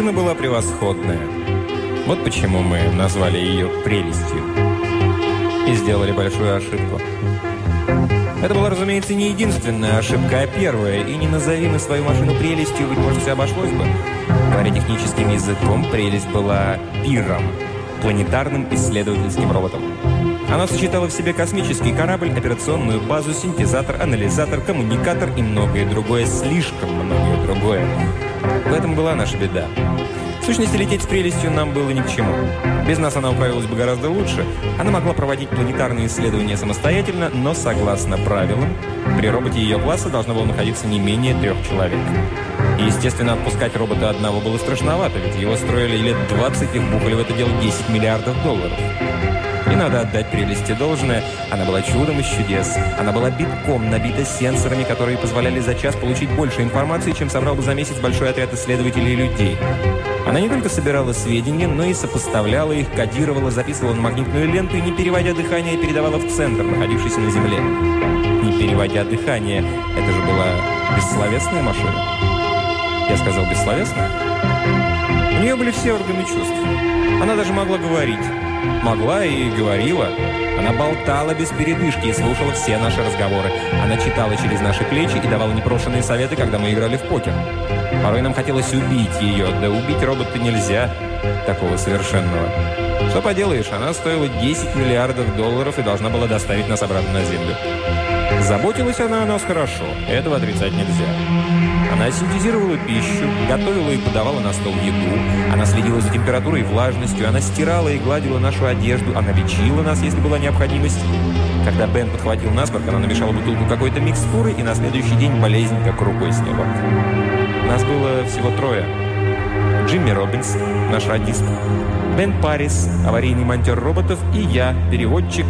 Машина была превосходная. Вот почему мы назвали ее «прелестью». И сделали большую ошибку. Это была, разумеется, не единственная ошибка, а первая. И не назови мы свою машину прелестью, быть может, все обошлось бы. Говоря техническим языком, прелесть была пиром, планетарным исследовательским роботом. Она сочетала в себе космический корабль, операционную базу, синтезатор, анализатор, коммуникатор и многое другое, слишком многое другое. В этом была наша беда. В сущности, лететь с прелестью нам было ни к чему. Без нас она управилась бы гораздо лучше. Она могла проводить планетарные исследования самостоятельно, но согласно правилам, при роботе ее класса должно было находиться не менее трех человек. И, естественно, отпускать робота одного было страшновато, ведь его строили лет 20 и вбухали в это дело 10 миллиардов долларов. И надо отдать прелести должное. Она была чудом из чудес. Она была битком набита сенсорами, которые позволяли за час получить больше информации, чем собрал бы за месяц большой отряд исследователей и людей. Она не только собирала сведения, но и сопоставляла их, кодировала, записывала на магнитную ленту и, не переводя дыхание, передавала в центр, находившийся на Земле. Не переводя дыхание, это же была бессловесная машина. Я сказал бессловесная? У нее были все органы чувств. Она даже могла говорить. Могла и говорила. Она болтала без передышки и слушала все наши разговоры. Она читала через наши плечи и давала непрошенные советы, когда мы играли в покер. Порой нам хотелось убить ее, да убить робота нельзя, такого совершенного. Что поделаешь, она стоила 10 миллиардов долларов и должна была доставить нас обратно на Землю. Заботилась она о нас хорошо, этого отрицать нельзя. Она синтезировала пищу, готовила и подавала на стол еду. Она следила за температурой и влажностью. Она стирала и гладила нашу одежду. Она лечила нас, если была необходимость. Когда Бен подхватил насморк, она намешала бутылку какой-то микстуры, и на следующий день болезнь как рукой сняла. Нас было всего трое. Джимми Робинс, наш радист, Бен Парис, аварийный монтер роботов, и я, переводчик,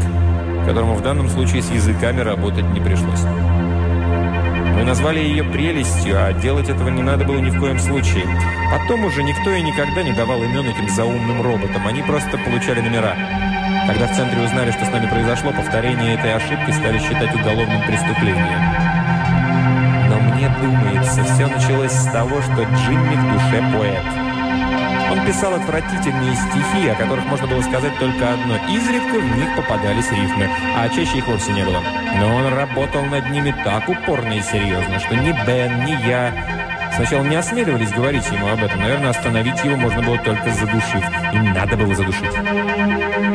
которому в данном случае с языками работать не пришлось. Мы назвали ее прелестью, а делать этого не надо было ни в коем случае. Потом уже никто и никогда не давал имен этим заумным роботам, они просто получали номера. Когда в центре узнали, что с нами произошло, повторение этой ошибки стали считать уголовным преступлением. Думается, все началось с того, что Джимми в душе поэт. Он писал отвратительные стихи, о которых можно было сказать только одно. Изредка в них попадались рифмы, а чаще их вовсе не было. Но он работал над ними так упорно и серьезно, что ни Бен, ни я сначала не осмеливались говорить ему об этом. Наверное, остановить его можно было только задушив. И надо было задушить.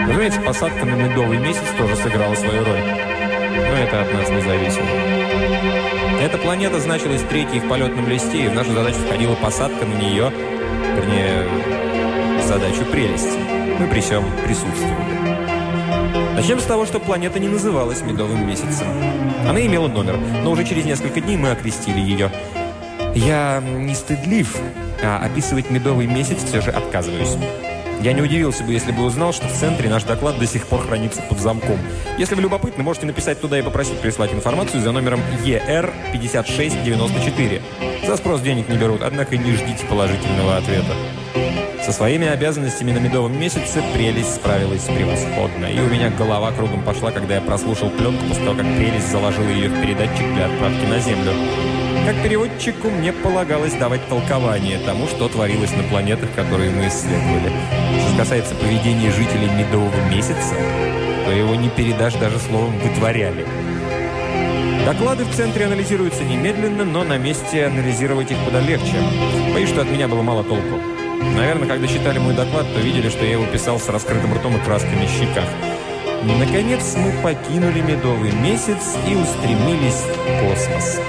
Разумеется, посадка на медовый месяц тоже сыграла свою роль. Но это от нас не зависело. Эта планета значилась третьей в полетном листе, и в нашу задачу входила посадка на нее – вернее, задачу прелести. Мы при всем присутствовали. Начнем с того, что планета не называлась Медовым месяцем. Она имела номер, но уже через несколько дней мы окрестили ее. Я не стыдлив, а описывать Медовый месяц все же отказываюсь. Я не удивился бы, если бы узнал, что в центре наш доклад до сих пор хранится под замком. Если вы любопытны, можете написать туда и попросить прислать информацию за номером ER5694. За спрос денег не берут, однако не ждите положительного ответа. Со своими обязанностями на медовом месяце прелесть справилась превосходно. И у меня голова кругом пошла, когда я прослушал пленку после того, как прелесть заложила ее в передатчик для отправки на Землю. Как переводчику мне полагалось давать толкование тому, что творилось на планетах, которые мы исследовали. Что касается поведения жителей Медового месяца, то его не передашь даже словом «вытворяли». Доклады в центре анализируются немедленно, но на месте анализировать их куда легче. Боюсь, что от меня было мало толку. Наверное, когда читали мой доклад, то видели, что я его писал с раскрытым ртом и красками в щеках. Наконец мы покинули медовый месяц и устремились в космос.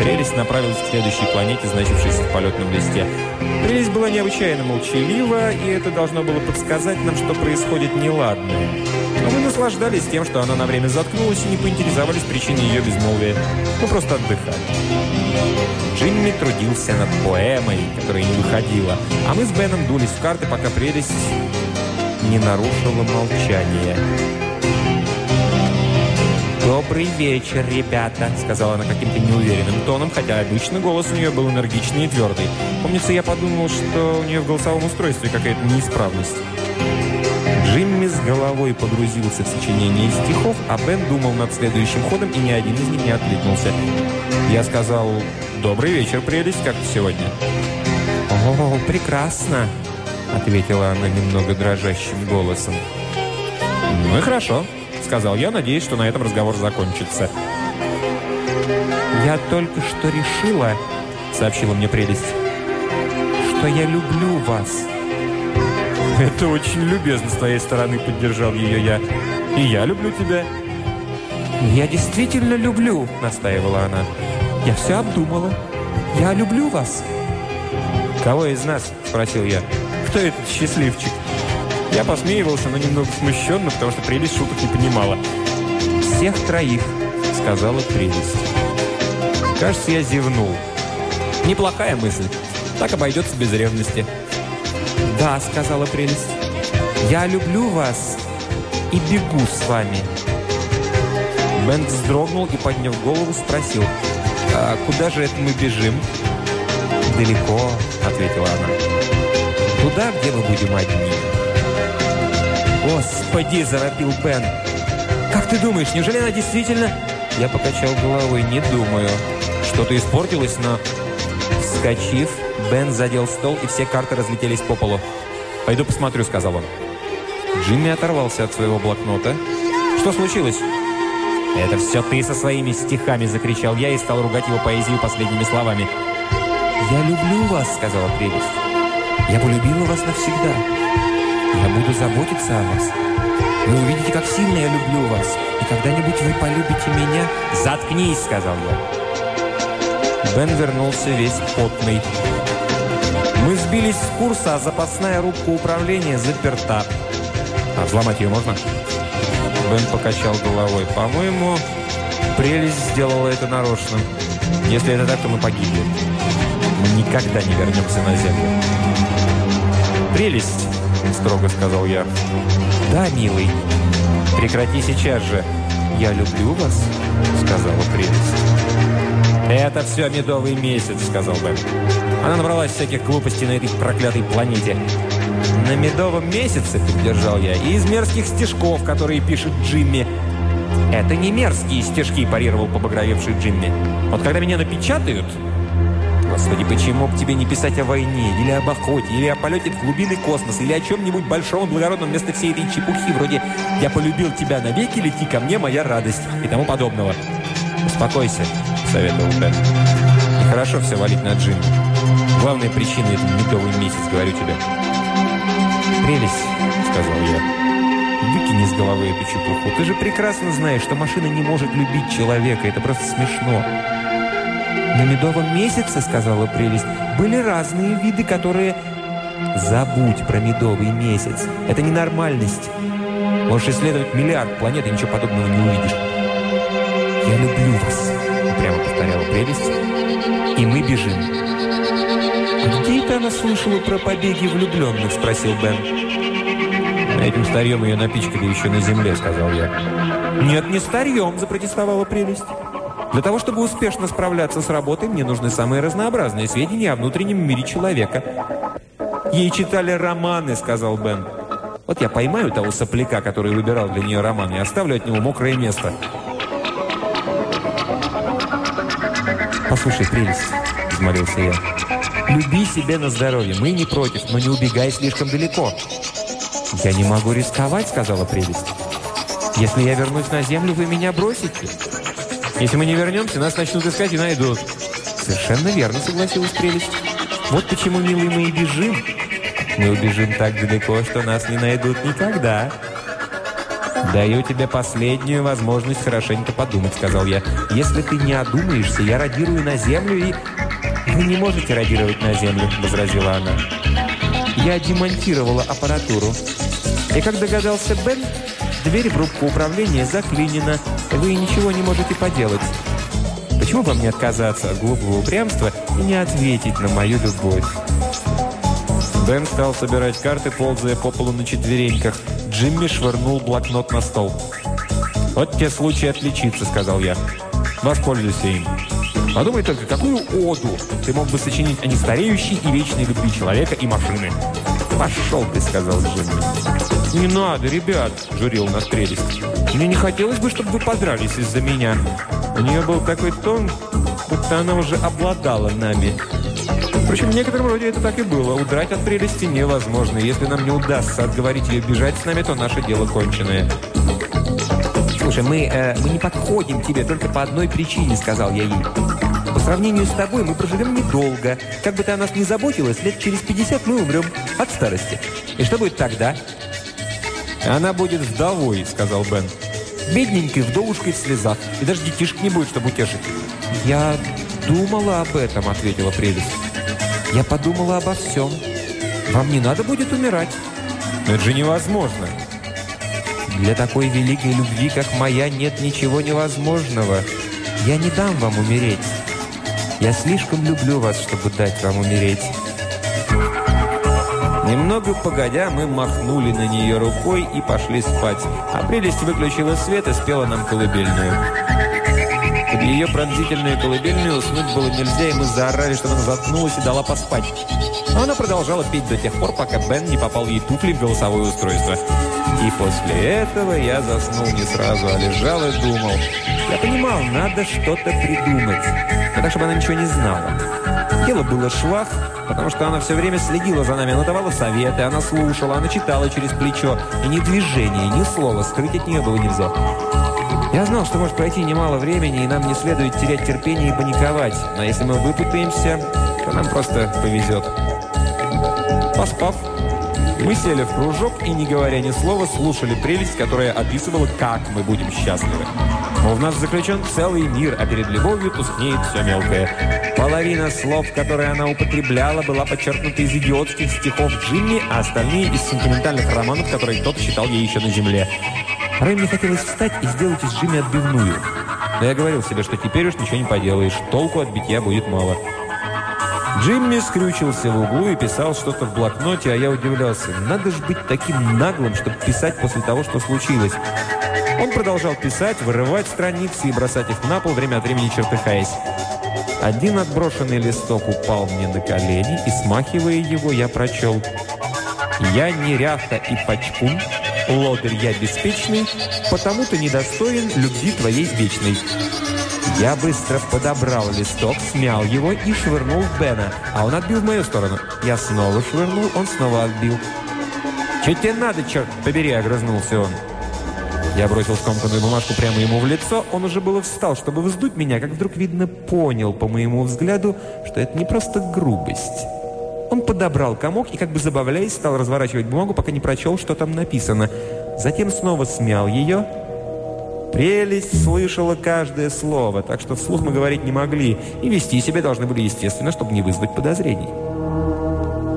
Прелесть направилась к следующей планете, значившейся в полетном листе. Прелесть была необычайно молчалива, и это должно было подсказать нам, что происходит неладное. Но мы наслаждались тем, что она на время заткнулась, и не поинтересовались причиной ее безмолвия. Мы просто отдыхали. Джимми трудился над поэмой, которая не выходила, а мы с Беном дулись в карты, пока прелесть не нарушила молчание. «Добрый вечер, ребята», — сказала она каким-то неуверенным тоном, хотя обычно голос у нее был энергичный и твердый. Помнится, я подумал, что у нее в голосовом устройстве какая-то неисправность. Джимми с головой погрузился в сочинение стихов, а Бен думал над следующим ходом, и ни один из них не откликнулся. Я сказал «Добрый вечер, прелесть, как сегодня?» «О, прекрасно!» – ответила она немного дрожащим голосом. «Ну и хорошо», – сказал я, надеясь, что на этом разговор закончится. «Я только что решила», – сообщила мне прелесть, – «что я люблю вас». «Это очень любезно с твоей стороны», – поддержал ее я. «И я люблю тебя». «Я действительно люблю», – настаивала она. «Я все обдумала. Я люблю вас». «Кого из нас?» – спросил я. «Кто этот счастливчик?» Я посмеивался, но немного смущенно, потому что прелесть шуток не понимала. «Всех троих», – сказала прелесть. Кажется, я зевнул. Неплохая мысль. Так обойдется без ревности. «Да», – сказала прелесть. «Я люблю вас и бегу с вами». Бен вздрогнул и, подняв голову, спросил, «А куда же это мы бежим?» «Далеко», — ответила она. «Туда, где мы будем одни». «Господи!» – заропил Бен. «Как ты думаешь, неужели она действительно...» Я покачал головой, не думаю. Что-то испортилось, но... Вскочив, Бен задел стол, и все карты разлетелись по полу. «Пойду посмотрю», – сказал он. Джимми оторвался от своего блокнота. «Что случилось?» «Это все ты со своими стихами!» – закричал я и стал ругать его поэзию последними словами. «Я люблю вас», — сказала прелесть. «Я полюбила вас навсегда. Я буду заботиться о вас. Вы увидите, как сильно я люблю вас. И когда-нибудь вы полюбите меня». «Заткнись», — сказал я. Бен вернулся весь потный. Мы сбились с курса, а запасная рубка управления заперта. А взломать ее можно? Бен покачал головой. По-моему, прелесть сделала это нарочно. Если это так, то мы погибли никогда не вернемся на землю. «Прелесть!» – строго сказал я. «Да, милый. Прекрати сейчас же. Я люблю вас», – сказала прелесть. «Это все медовый месяц», – сказал Бен. Она набралась всяких глупостей на этой проклятой планете. «На медовом месяце», – поддержал я, – «и из мерзких стишков, которые пишет Джимми». «Это не мерзкие стишки», – парировал побагровевший Джимми. «Вот когда меня напечатают, Господи, почему бы тебе не писать о войне, или об охоте, или о полете в глубины космоса, или о чем-нибудь большом благородном вместо всей этой чепухи, вроде «Я полюбил тебя навеки, лети ко мне, моя радость» и тому подобного. «Успокойся», — советовал Бен. «Нехорошо все валить на Джимми. Главная причина – это медовый месяц, говорю тебе». «Прелесть», — сказал я. «Выкини с головы эту чепуху. Ты же прекрасно знаешь, что машина не может любить человека. Это просто смешно». «На медовом месяце, — сказала прелесть, — были разные виды, которые...» «Забудь про медовый месяц. Это ненормальность. Можешь исследовать миллиард планет, и ничего подобного не увидишь». «Я люблю вас», — прямо повторяла прелесть. «И мы бежим». «А где это она слышала про побеги влюбленных?» — спросил Бен. «Этим старьем ее напичкали еще на земле», — сказал я. «Нет, не старьем», — запротестовала прелесть. Для того, чтобы успешно справляться с работой, мне нужны самые разнообразные сведения о внутреннем мире человека. «Ей читали романы», — сказал Бен. «Вот я поймаю того сопляка, который выбирал для нее романы, и оставлю от него мокрое место». «Послушай, прелесть», — взмолился я. «Люби себя на здоровье. Мы не против, но не убегай слишком далеко». «Я не могу рисковать», — сказала прелесть. «Если я вернусь на землю, вы меня бросите». Если мы не вернемся, нас начнут искать и найдут». «Совершенно верно», — согласилась прелесть. «Вот почему, милый, мы и бежим. Мы убежим так далеко, что нас не найдут никогда». «Даю тебе последнюю возможность хорошенько подумать», — сказал я. «Если ты не одумаешься, я радирую на землю и...» «Вы не можете радировать на землю», — возразила она. «Я демонтировала аппаратуру. И, как догадался Бен, дверь в рубку управления заклинена. Вы ничего не можете поделать. Почему бы мне отказаться от глупого упрямства и не ответить на мою любовь? Бен стал собирать карты, ползая по полу на четвереньках. Джимми швырнул блокнот на стол. «Вот те случаи отличиться», — сказал я. «Воспользуйся им. Подумай только, какую оду ты мог бы сочинить о нестареющей и вечной любви человека и машины». «Пошел ты», — сказал Джимми. «Не надо, ребят», — журил нас прелесть. Мне не хотелось бы, чтобы вы подрались из-за меня. У нее был такой тон, будто она уже обладала нами. Впрочем, в некотором роде это так и было. Удрать от прелести невозможно. Если нам не удастся отговорить ее бежать с нами, то наше дело конченое. «Слушай, мы, э, мы не подходим тебе только по одной причине», — сказал я ей. «По сравнению с тобой мы проживем недолго. Как бы ты о нас не заботилась, лет через 50 мы умрем от старости. И что будет тогда?» «Она будет вдовой», — сказал Бен. «Бедненькой вдовушкой в слезах. И даже детишек не будет, чтобы утешить». «Я думала об этом», — ответила прелесть. «Я подумала обо всем. Вам не надо будет умирать». «Но это же невозможно». «Для такой великой любви, как моя, нет ничего невозможного. Я не дам вам умереть. Я слишком люблю вас, чтобы дать вам умереть». Немного погодя, мы махнули на нее рукой и пошли спать. А прелесть выключила свет и спела нам колыбельную. Под ее пронзительную колыбельную уснуть было нельзя, и мы заорали, что она заткнулась и дала поспать. Но она продолжала петь до тех пор, пока Бен не попал ей туфли в голосовое устройство. И после этого я заснул не сразу, а лежал и думал. Я понимал, надо что-то придумать. Но так, чтобы она ничего не знала. Дело было швах, потому что она все время следила за нами. Она давала советы, она слушала, она читала через плечо. И ни движения, ни слова скрыть от нее было нельзя. Я знал, что может пройти немало времени, и нам не следует терять терпение и паниковать. Но если мы выпутаемся, то нам просто повезет. Поспав, мы сели в кружок и, не говоря ни слова, слушали прелесть, которая описывала, как мы будем счастливы. Мол, в нас заключен целый мир, а перед любовью тускнеет все мелкое. Половина слов, которые она употребляла, была подчеркнута из идиотских стихов Джимми, а остальные из сентиментальных романов, которые кто-то читал ей еще на земле. Порой мне хотелось встать и сделать из Джимми отбивную. Но я говорил себе, что теперь уж ничего не поделаешь, толку от битья будет мало. Джимми скрючился в углу и писал что-то в блокноте, а я удивлялся. Надо же быть таким наглым, чтобы писать после того, что случилось. Он продолжал писать, вырывать страницы и бросать их на пол, время от времени чертыхаясь. Один отброшенный листок упал мне на колени, и, смахивая его, я прочел. «Я неряха и пачкун, лодырь я беспечный, потому ты недостоин любви твоей вечной». Я быстро подобрал листок, смял его и швырнул в Бена, а он отбил в мою сторону. Я снова швырнул, он снова отбил. «Че тебе надо, черт побери?» – огрызнулся он. Я бросил скомканную бумажку прямо ему в лицо. Он уже было встал, чтобы вздуть меня, как вдруг, видно, понял по моему взгляду, что это не просто грубость. Он подобрал комок и, как бы забавляясь, стал разворачивать бумагу, пока не прочел, что там написано. Затем снова смял ее. Прелесть слышала каждое слово, так что вслух мы говорить не могли, и вести себя должны были естественно, чтобы не вызвать подозрений.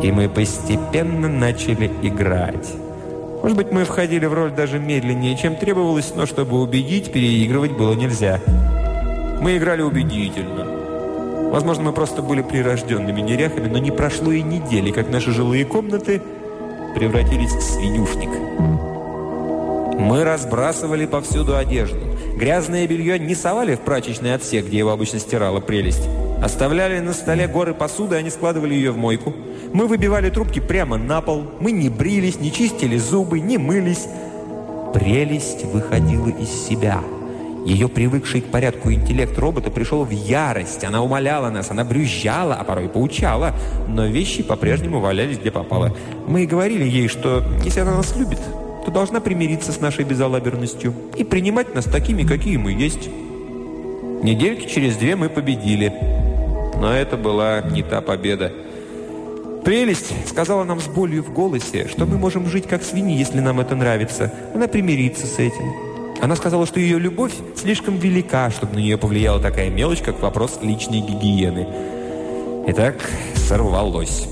И мы постепенно начали играть. Может быть, мы входили в роль даже медленнее, чем требовалось, но чтобы убедить, переигрывать было нельзя. Мы играли убедительно. Возможно, мы просто были прирожденными неряхами, но не прошло и недели, как наши жилые комнаты превратились в свинюшник. Мы разбрасывали повсюду одежду. Грязное белье не совали в прачечный отсек, где его обычно стирала прелесть. Оставляли на столе горы посуды, они складывали ее в мойку. Мы выбивали трубки прямо на пол. Мы не брились, не чистили зубы, не мылись. Прелесть выходила из себя. Ее привыкший к порядку интеллект робота пришел в ярость. Она умоляла нас, она брюзжала, а порой поучала. Но вещи по-прежнему валялись где попало. Мы говорили ей, что если она нас любит, то должна примириться с нашей безалаберностью и принимать нас такими, какие мы есть. Недельки через две мы победили. Но это была не та победа. «Прелесть!» — сказала нам с болью в голосе, что мы можем жить как свиньи, если нам это нравится. Она примирится с этим. Она сказала, что ее любовь слишком велика, чтобы на нее повлияла такая мелочь, как вопрос личной гигиены. Итак, сорвалось.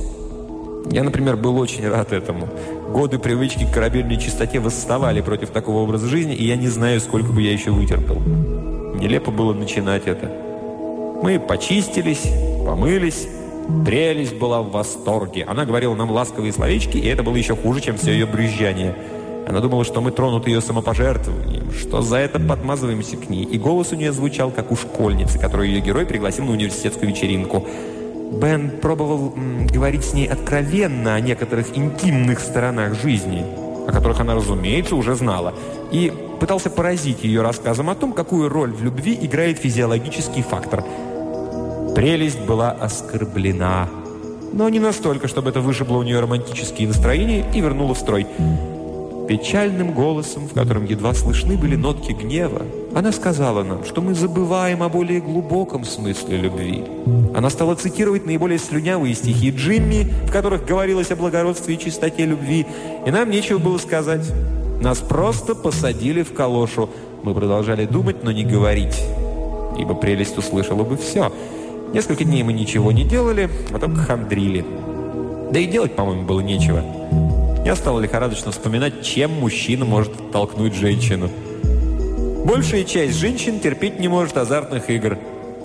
Я, например, был очень рад этому. Годы привычки к корабельной чистоте восставали против такого образа жизни, и я не знаю, сколько бы я еще вытерпел. Нелепо было начинать это. Мы почистились, помылись, Прелесть была в восторге. Она говорила нам ласковые словечки, и это было еще хуже, чем все ее брюзжание. Она думала, что мы тронуты ее самопожертвованием, что за это подмазываемся к ней. И голос у нее звучал, как у школьницы, которую ее герой пригласил на университетскую вечеринку. Бен пробовал говорить с ней откровенно о некоторых интимных сторонах жизни, о которых она, разумеется, уже знала, и пытался поразить ее рассказом о том, какую роль в любви играет физиологический фактор – Прелесть была оскорблена. но не настолько, чтобы это вышибло у нее романтические настроения и вернуло в строй. Печальным голосом, в котором едва слышны были нотки гнева, она сказала нам, что мы забываем о более глубоком смысле любви. Она стала цитировать наиболее слюнявые стихи Джимми, в которых говорилось о благородстве и чистоте любви, и нам нечего было сказать. Нас просто посадили в калошу. Мы продолжали думать, но не говорить, ибо прелесть услышала бы все. Несколько дней мы ничего не делали, а только хандрили. Да и делать, по-моему, было нечего. Я стал лихорадочно вспоминать, чем мужчина может толкнуть женщину. Большая часть женщин терпеть не может азартных игр.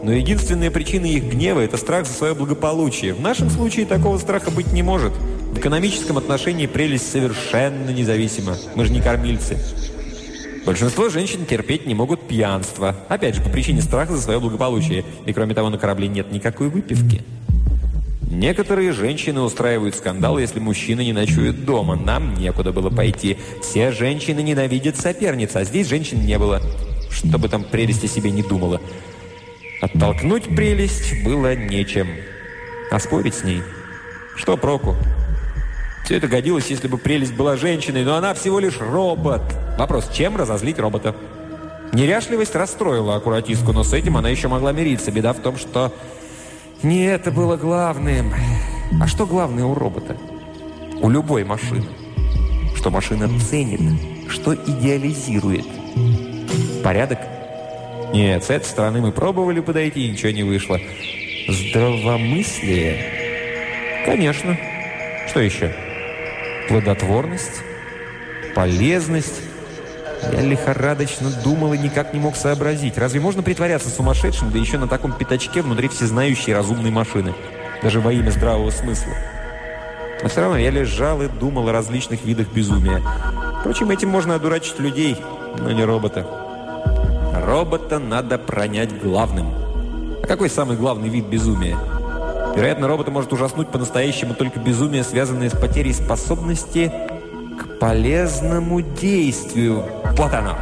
Но единственная причина их гнева – это страх за свое благополучие. В нашем случае такого страха быть не может. В экономическом отношении прелесть совершенно независима. Мы же не кормильцы. Большинство женщин терпеть не могут пьянство. Опять же, по причине страха за свое благополучие. И кроме того, на корабле нет никакой выпивки. Некоторые женщины устраивают скандал, если мужчина не ночует дома. Нам некуда было пойти. Все женщины ненавидят соперниц, а здесь женщин не было. Чтобы там прелесть о себе не думала. Оттолкнуть прелесть было нечем. А спорить с ней? Что проку? Все это годилось, если бы прелесть была женщиной, но она всего лишь робот. Вопрос, чем разозлить робота? Неряшливость расстроила аккуратистку, но с этим она еще могла мириться. Беда в том, что не это было главным. А что главное у робота? У любой машины. Что машина ценит, что идеализирует. Порядок? Нет, с этой стороны мы пробовали подойти, и ничего не вышло. Здравомыслие? Конечно. Что еще? Плодотворность? Полезность? Я лихорадочно думал и никак не мог сообразить. Разве можно притворяться сумасшедшим, да еще на таком пятачке внутри всезнающей разумной машины? Даже во имя здравого смысла. Но все равно я лежал и думал о различных видах безумия. Впрочем, этим можно одурачить людей, но не робота. Робота надо пронять главным. А какой самый главный вид безумия? Вероятно, робота может ужаснуть по-настоящему только безумие, связанное с потерей способности к полезному действию. Вот оно.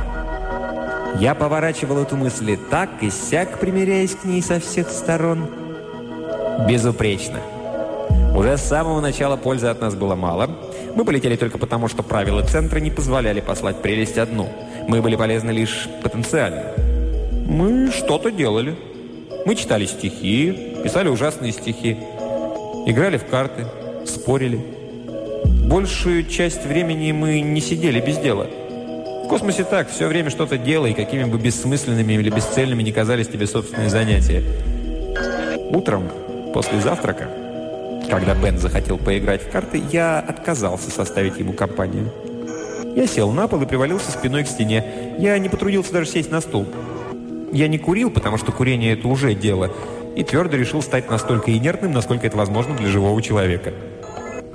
Я поворачивал эту мысль так и сяк, примеряясь к ней со всех сторон. Безупречно. Уже с самого начала пользы от нас было мало. Мы полетели только потому, что правила центра не позволяли послать прелесть одну. Мы были полезны лишь потенциально. Мы что-то делали. Мы читали стихи, писали ужасные стихи, играли в карты, спорили. Большую часть времени мы не сидели без дела. В космосе так, все время что-то делай, какими бы бессмысленными или бесцельными не казались тебе собственные занятия. Утром, после завтрака, когда Бен захотел поиграть в карты, я отказался составить ему компанию. Я сел на пол и привалился спиной к стене. Я не потрудился даже сесть на стул. Я не курил, потому что курение – это уже дело, и твердо решил стать настолько инертным, насколько это возможно для живого человека.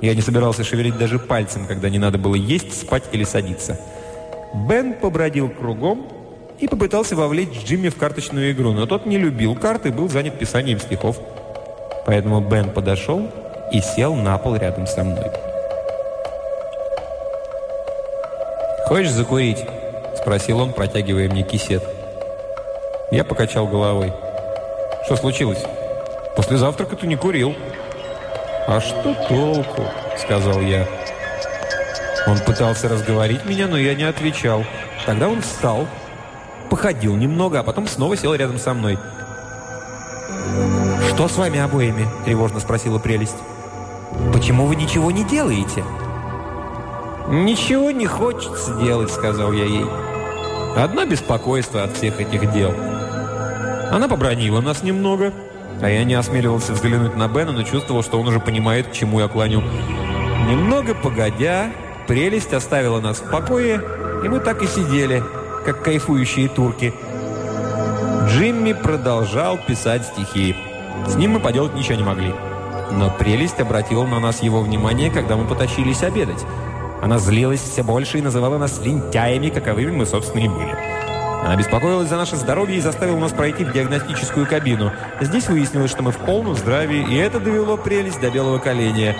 Я не собирался шевелить даже пальцем, когда не надо было есть, спать или садиться. Бен побродил кругом и попытался вовлечь Джимми в карточную игру, но тот не любил карты и был занят писанием стихов. Поэтому Бен подошел и сел на пол рядом со мной. «Хочешь закурить?» – спросил он, протягивая мне кисет. Я покачал головой. «Что случилось?» «После завтрака ты не курил». «А что толку?» – сказал я. Он пытался разговорить меня, но я не отвечал. Тогда он встал, походил немного, а потом снова сел рядом со мной. «Что с вами обоими?» – тревожно спросила прелесть. «Почему вы ничего не делаете?» «Ничего не хочется делать», – сказал я ей. «Одно беспокойство от всех этих дел». Она побронила нас немного, а я не осмеливался взглянуть на Бена, но чувствовал, что он уже понимает, к чему я клоню. Немного погодя, Прелесть оставила нас в покое, и мы так и сидели, как кайфующие турки. Джимми продолжал писать стихи. С ним мы поделать ничего не могли. Но прелесть обратила на нас его внимание, когда мы потащились обедать. Она злилась все больше и называла нас лентяями, каковыми мы, собственно, и были. Она беспокоилась за наше здоровье и заставила нас пройти в диагностическую кабину. Здесь выяснилось, что мы в полном здравии, и это довело прелесть до белого коленя.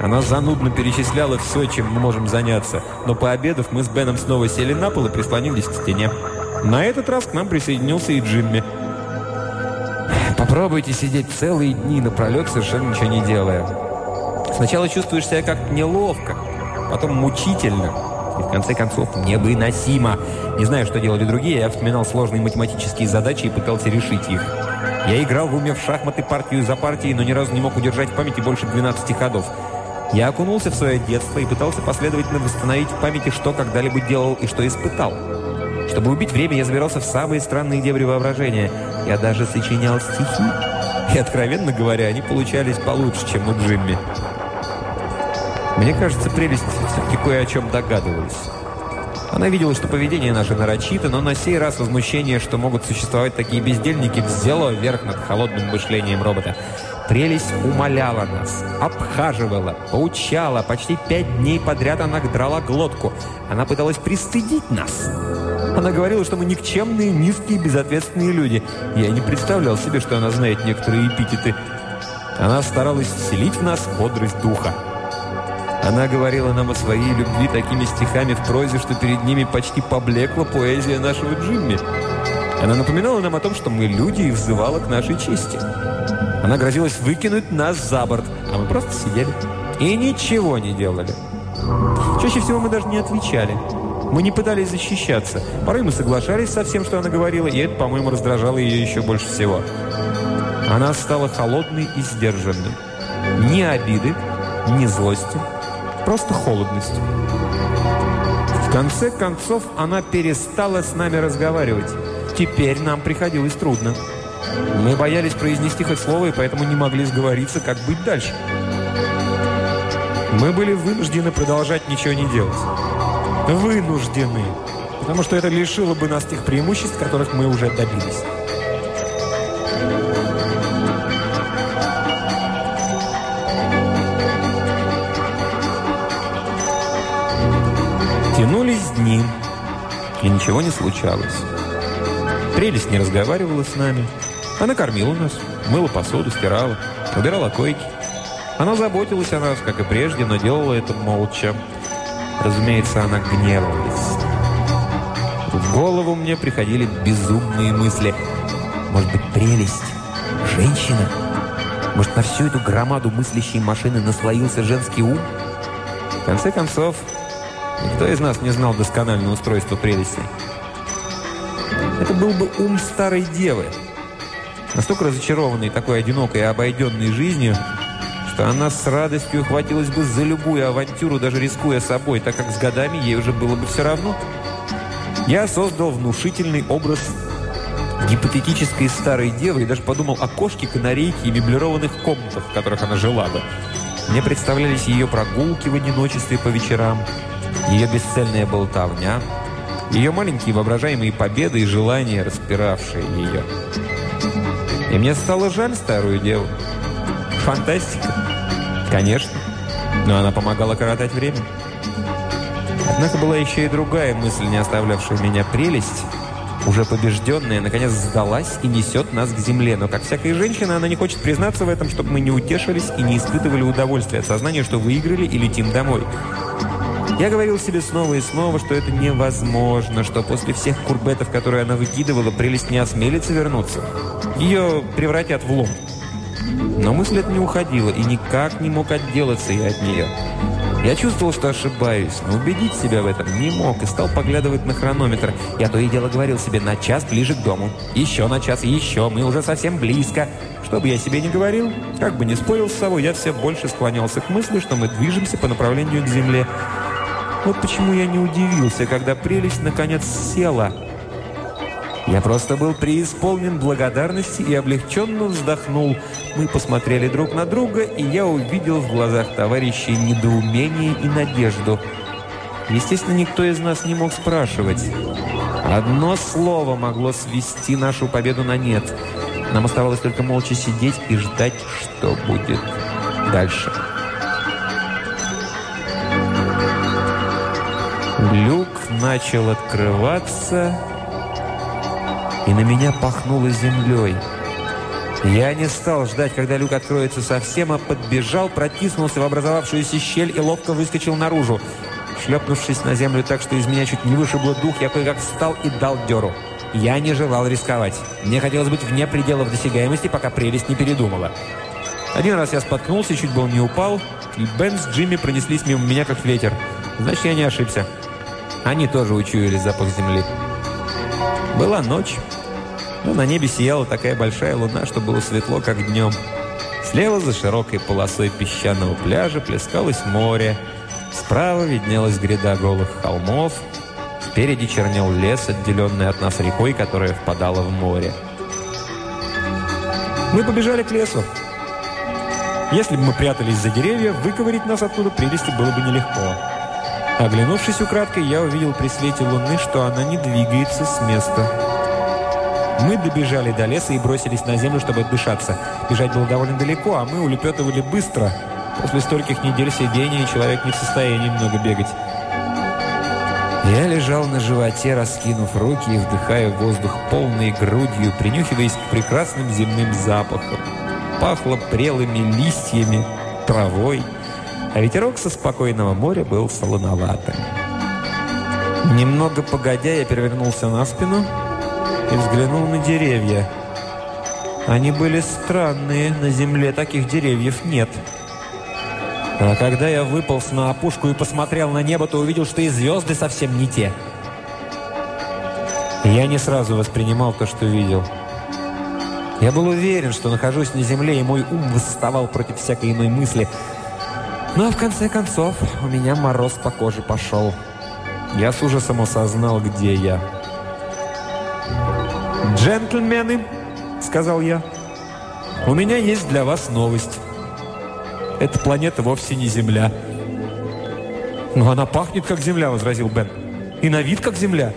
Она занудно перечисляла все, чем мы можем заняться, но пообедав, мы с Беном снова сели на пол и прислонились к стене. На этот раз к нам присоединился и Джимми. Попробуйте сидеть целые дни напролет, совершенно ничего не делая. Сначала чувствуешь себя как-то неловко, потом мучительно, и в конце концов невыносимо. Не знаю, что делали другие, я вспоминал сложные математические задачи и пытался решить их. Я играл в уме в шахматы партию за партией, но ни разу не мог удержать в памяти больше 12 ходов. Я окунулся в свое детство и пытался последовательно восстановить в памяти, что когда-либо делал и что испытал. Чтобы убить время, я забирался в самые странные дебри воображения. Я даже сочинял стихи. И, откровенно говоря, они получались получше, чем у Джимми. Мне кажется, прелесть все-таки кое о чем догадывалась. Она видела, что поведение наше нарочито, но на сей раз возмущение, что могут существовать такие бездельники, взяло верх над холодным мышлением робота. Прелесть умоляла нас, обхаживала, поучала. Почти пять дней подряд она драла глотку. Она пыталась пристыдить нас. Она говорила, что мы никчемные, низкие, безответственные люди. Я не представлял себе, что она знает некоторые эпитеты. Она старалась вселить в нас бодрость духа. Она говорила нам о своей любви такими стихами в прозе, что перед ними почти поблекла поэзия нашего Джимми. Она напоминала нам о том, что мы люди и взывала к нашей чести. Она грозилась выкинуть нас за борт, а мы просто сидели и ничего не делали. Чаще всего мы даже не отвечали. Мы не пытались защищаться. Порой мы соглашались со всем, что она говорила, и это, по-моему, раздражало ее еще больше всего. Она стала холодной и сдержанной. Ни обиды, ни злости, просто холодность. В конце концов, она перестала с нами разговаривать. Теперь нам приходилось трудно. Мы боялись произнести хоть слово, и поэтому не могли сговориться, как быть дальше. Мы были вынуждены продолжать ничего не делать. Вынуждены. Потому что это лишило бы нас тех преимуществ, которых мы уже добились. И ничего не случалось. Прелесть не разговаривала с нами. Она кормила нас, мыла посуду, стирала, убирала койки. Она заботилась о нас, как и прежде, но делала это молча. Разумеется, она гневалась. В голову мне приходили безумные мысли. Может быть, прелесть? Женщина? Может, на всю эту громаду мыслящей машины наслоился женский ум? В конце концов, никто из нас не знал доскональное устройство прелести. Это был бы ум старой девы, настолько разочарованной такой одинокой и обойденной жизнью, что она с радостью ухватилась бы за любую авантюру, даже рискуя собой, так как с годами ей уже было бы все равно. Я создал внушительный образ гипотетической старой девы и даже подумал о кошке, канарейке и меблированных комнатах, в которых она жила бы. Мне представлялись ее прогулки в одиночестве по вечерам, ее бесцельная болтовня, ее маленькие воображаемые победы и желания, распиравшие ее. И мне стало жаль старую деву. Фантастика. Конечно. Но она помогала коротать время. Однако была еще и другая мысль, не оставлявшая меня прелесть. Уже побежденная, наконец сдалась и несет нас к земле. Но, как всякая женщина, она не хочет признаться в этом, чтобы мы не утешились и не испытывали удовольствия от сознания, что выиграли и летим домой. Я говорил себе снова и снова, что это невозможно, что после всех курбетов, которые она выкидывала, прелесть не осмелится вернуться. Ее превратят в лом. Но мысль эта не уходила, и никак не мог отделаться я от нее. Я чувствовал, что ошибаюсь, но убедить себя в этом не мог и стал поглядывать на хронометр. Я то и дело говорил себе на час ближе к дому. Еще на час, еще, мы уже совсем близко. Что бы я себе ни говорил, как бы ни спорил с собой, я все больше склонялся к мысли, что мы движемся по направлению к земле. Вот почему я не удивился, когда прелесть наконец села – я просто был преисполнен благодарности и облегченно вздохнул. Мы посмотрели друг на друга, и я увидел в глазах товарищей недоумение и надежду. Естественно, никто из нас не мог спрашивать. Одно слово могло свести нашу победу на нет. Нам оставалось только молча сидеть и ждать, что будет дальше. Начал открываться и на меня пахнуло землей. Я не стал ждать, когда люк откроется совсем, а подбежал, протиснулся в образовавшуюся щель и ловко выскочил наружу. Шлепнувшись на землю так, что из меня чуть не вышибло дух, я кое-как встал и дал дёру. Я не желал рисковать. Мне хотелось быть вне пределов досягаемости, пока прелесть не передумала. Один раз я споткнулся чуть был не упал, и Бен с Джимми пронеслись мимо меня, как ветер. Значит, я не ошибся. Они тоже учуяли запах земли. Была ночь, но на небе сияла такая большая луна, что было светло, как днем. Слева за широкой полосой песчаного пляжа плескалось море. Справа виднелась гряда голых холмов. Впереди чернел лес, отделенный от нас рекой, которая впадала в море. Мы побежали к лесу. Если бы мы прятались за деревья, выковырить нас оттуда прелести было бы нелегко. Оглянувшись украдкой, я увидел при свете луны, что она не двигается с места. Мы добежали до леса и бросились на землю, чтобы отдышаться. Бежать было довольно далеко, а мы улепетывали быстро. После стольких недель сидения человек не в состоянии много бегать. Я лежал на животе, раскинув руки и вдыхая воздух полной грудью, принюхиваясь к прекрасным земным запахам. Пахло прелыми листьями, травой, а ветерок со спокойного моря был солоноватым. Немного погодя, я перевернулся на спину и взглянул на деревья. Они были странные, на земле таких деревьев нет. А когда я выполз на опушку и посмотрел на небо, то увидел, что и звезды совсем не те. Я не сразу воспринимал то, что видел. Я был уверен, что нахожусь на земле, и мой ум восставал против всякой иной мысли. Но в конце концов у меня мороз по коже пошел. Я с ужасом осознал, где я. «Джентльмены», — сказал я, — «у меня есть для вас новость. Эта планета вовсе не Земля». «Но она пахнет, как Земля», — возразил Бен. «И на вид, как Земля».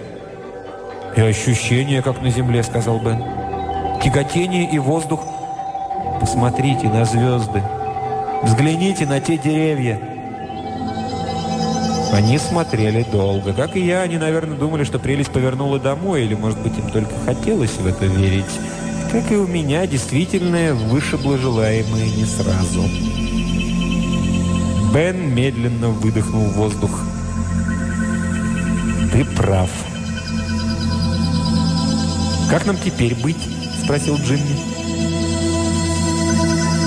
«И ощущение, как на Земле», — сказал Бен. «Тяготение и воздух. Посмотрите на звезды. Взгляните на те деревья». Они смотрели долго. Как и я, они, наверное, думали, что прелесть повернула домой, или, может быть, им только хотелось в это верить. Как и у меня, действительное вышибло желаемое не сразу. Бен медленно выдохнул воздух. «Ты прав». «Как нам теперь быть?» – спросил Джимми.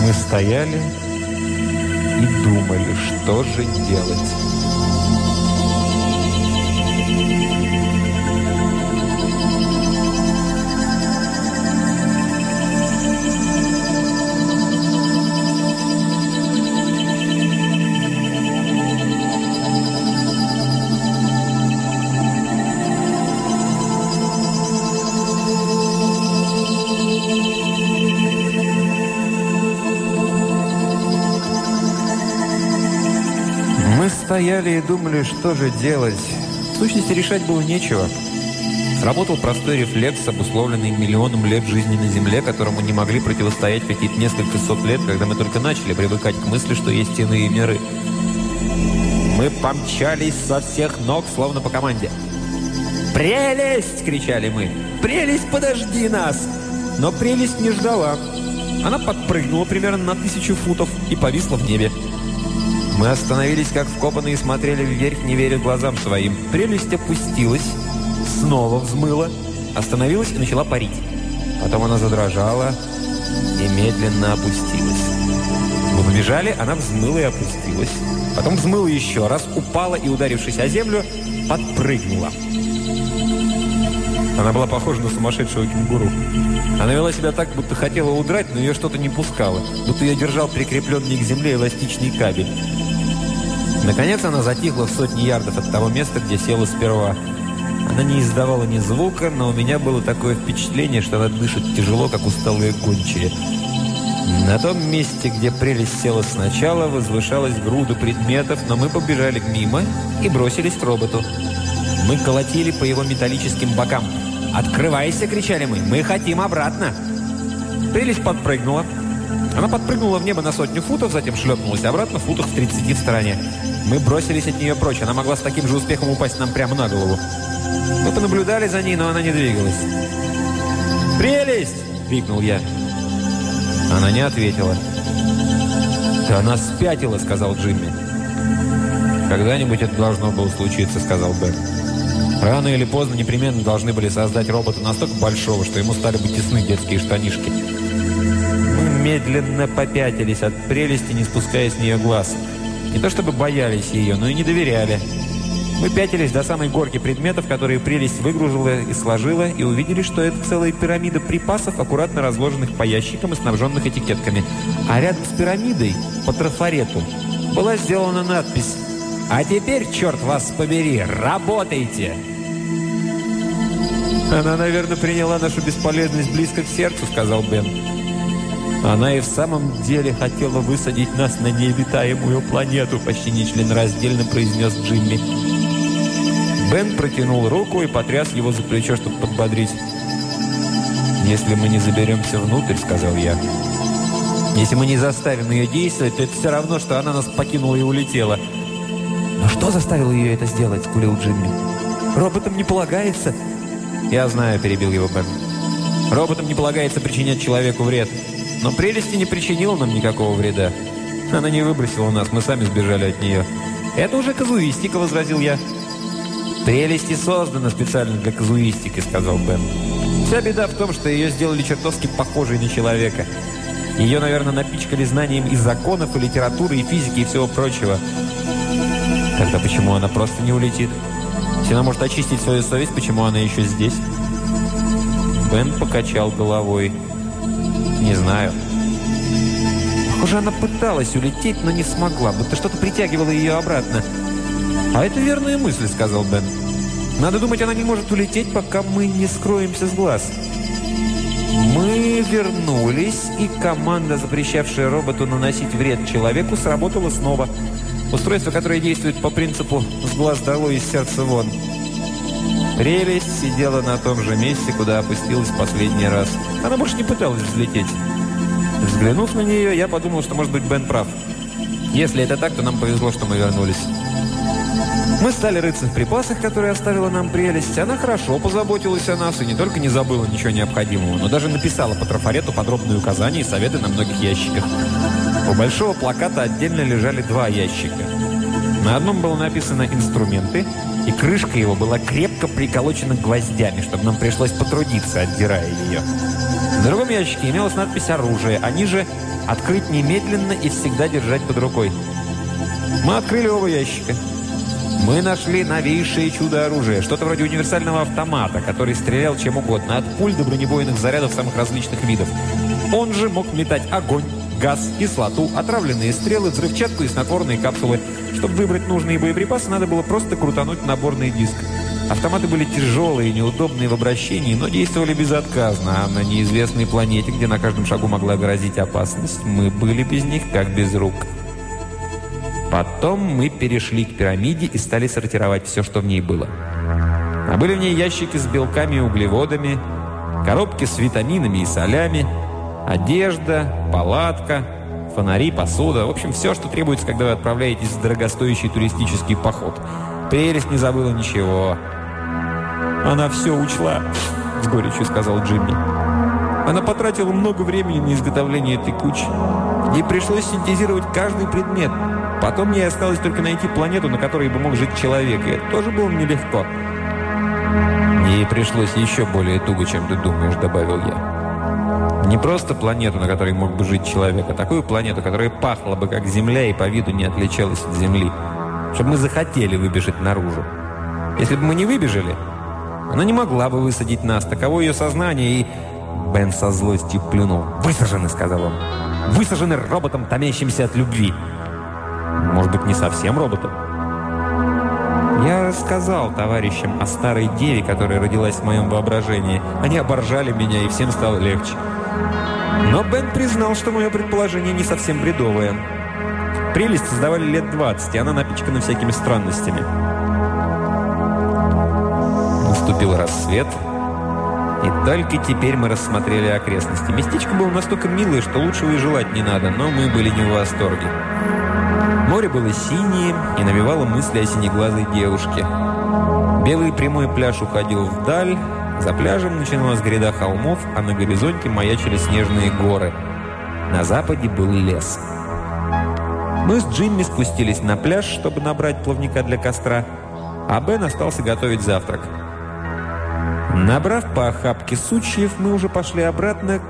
Мы стояли и думали, что же делать. Стояли и думали, что же делать. В сущности, решать было нечего. Сработал простой рефлекс, обусловленный миллионом лет жизни на Земле, которому не могли противостоять какие-то несколько сот лет, когда мы только начали привыкать к мысли, что есть иные миры. Мы помчались со всех ног, словно по команде. «Прелесть!» — кричали мы. «Прелесть, подожди нас!» Но прелесть не ждала. Она подпрыгнула примерно на тысячу футов и повисла в небе. Мы остановились как вкопанные смотрели вверх, не веря глазам своим. Прелесть опустилась, снова взмыла, остановилась и начала парить. Потом она задрожала и медленно опустилась. Мы побежали, она взмыла и опустилась. Потом взмыла еще раз, упала и, ударившись о землю, подпрыгнула. Она была похожа на сумасшедшего кенгуру. Она вела себя так, будто хотела удрать, но ее что-то не пускало. Будто ее держал прикрепленный к земле эластичный кабель. Наконец она затихла в сотни ярдов от того места, где села сперва. Она не издавала ни звука, но у меня было такое впечатление, что она дышит тяжело, как усталые гончие. На том месте, где прелесть села сначала, возвышалась груда предметов, но мы побежали мимо и бросились к роботу. Мы колотили по его металлическим бокам. «Открывайся!» — кричали мы. «Мы хотим обратно!» Прелесть подпрыгнула. Она подпрыгнула в небо на сотню футов, затем шлепнулась обратно, футах в 30 в стороне. Мы бросились от нее прочь. Она могла с таким же успехом упасть нам прямо на голову. Мы понаблюдали за ней, но она не двигалась. «Прелесть!» — крикнул я. Она не ответила. «Да она спятила», — сказал Джимми. «Когда-нибудь это должно было случиться», — сказал Бен. Рано или поздно непременно должны были создать робота настолько большого, что ему стали бы тесны детские штанишки. Медленно попятились от прелести, не спуская с нее глаз. Не то чтобы боялись ее, но и не доверяли. Мы пятились до самой горки предметов, которые прелесть выгружила и сложила, и увидели, что это целая пирамида припасов, аккуратно разложенных по ящикам и снабженных этикетками. А рядом с пирамидой, по трафарету, была сделана надпись «А теперь, черт вас побери, работайте!» «Она, наверное, приняла нашу бесполезность близко к сердцу», — сказал Бен. «Она и в самом деле хотела высадить нас на необитаемую планету», — почти нечленораздельно произнес Джимми. Бен протянул руку и потряс его за плечо, чтобы подбодрить. «Если мы не заберемся внутрь», — сказал я, — «если мы не заставим ее действовать, то это все равно, что она нас покинула и улетела». «Но что заставило ее это сделать?» — скулил Джимми. «Роботам не полагается». «Я знаю», — перебил его Бен. «Роботам не полагается причинять человеку вред. Но прелести не причинила нам никакого вреда. Она не выбросила нас, мы сами сбежали от нее». «Это уже казуистика», — возразил я. «Прелести создана специально для казуистики», — сказал Бен. «Вся беда в том, что ее сделали чертовски похожей на человека. Ее, наверное, напичкали знанием и законов, и литературы, и физики, и всего прочего. Тогда почему она просто не улетит? Если она может очистить свою совесть, почему она еще здесь?» Бен покачал головой. «Не знаю». Похоже, она пыталась улететь, но не смогла, будто что-то притягивало ее обратно. «А это верная мысль», — сказал Бен. «Надо думать, она не может улететь, пока мы не скроемся с глаз». Мы вернулись, и команда, запрещавшая роботу наносить вред человеку, сработала снова. Устройство, которое действует по принципу «с глаз долой, из сердца вон». Прелесть сидела на том же месте, куда опустилась последний раз. Она больше не пыталась взлететь. Взглянув на нее, я подумал, что, может быть, Бен прав. Если это так, то нам повезло, что мы вернулись. Мы стали рыться в припасах, которые оставила нам прелесть. Она хорошо позаботилась о нас и не только не забыла ничего необходимого, но даже написала по трафарету подробные указания и советы на многих ящиках. У большого плаката отдельно лежали два ящика. На одном было написано «инструменты», и крышка его была крепко приколочена гвоздями, чтобы нам пришлось потрудиться, отдирая ее. В другом ящике имелась надпись «Оружие», а ниже «Открыть немедленно и всегда держать под рукой». Мы открыли оба ящика. Мы нашли новейшее чудо-оружие, что-то вроде универсального автомата, который стрелял чем угодно, от пуль до бронебойных зарядов самых различных видов. Он же мог метать огонь, газ, кислоту, отравленные стрелы, взрывчатку и снотворные капсулы. Чтобы выбрать нужные боеприпасы, надо было просто крутануть наборный диск. Автоматы были тяжелые и неудобные в обращении, но действовали безотказно, а на неизвестной планете, где на каждом шагу могла грозить опасность, мы были без них как без рук. Потом мы перешли к пирамиде и стали сортировать все, что в ней было. А были в ней ящики с белками и углеводами, коробки с витаминами и солями, одежда, палатка, фонари, посуда. В общем, все, что требуется, когда вы отправляетесь в дорогостоящий туристический поход. Прелесть не забыла ничего. «Она все учла», — с горечью сказал Джимми. Она потратила много времени на изготовление этой кучи. Ей пришлось синтезировать каждый предмет — Потом мне осталось только найти планету, на которой бы мог жить человек, и это тоже было нелегко. «Ей пришлось еще более туго, чем ты думаешь», — добавил я. «Не просто планету, на которой мог бы жить человек, а такую планету, которая пахла бы как Земля и по виду не отличалась от Земли, чтобы мы захотели выбежать наружу. Если бы мы не выбежали, она не могла бы высадить нас, таково ее сознание, и...» Бен со злостью плюнул. «Высажены», — сказал он. «Высажены роботом, томящимся от любви». Может быть, не совсем роботом? Я рассказал товарищам о старой деве, которая родилась в моем воображении. Они оборжали меня, и всем стало легче. Но Бен признал, что мое предположение не совсем бредовое. Прелесть создавали лет 20, и она напичкана всякими странностями. Наступил рассвет, и только теперь мы рассмотрели окрестности. Местечко было настолько милое, что лучшего и желать не надо, но мы были не в восторге. Море было синее и навевало мысли о синеглазой девушке. Белый прямой пляж уходил вдаль, за пляжем начиналась гряда холмов, а на горизонте маячили снежные горы. На западе был лес. Мы с Джимми спустились на пляж, чтобы набрать плавника для костра. а Бен остался готовить завтрак. Набрав по охапке сучьев, мы уже пошли обратно,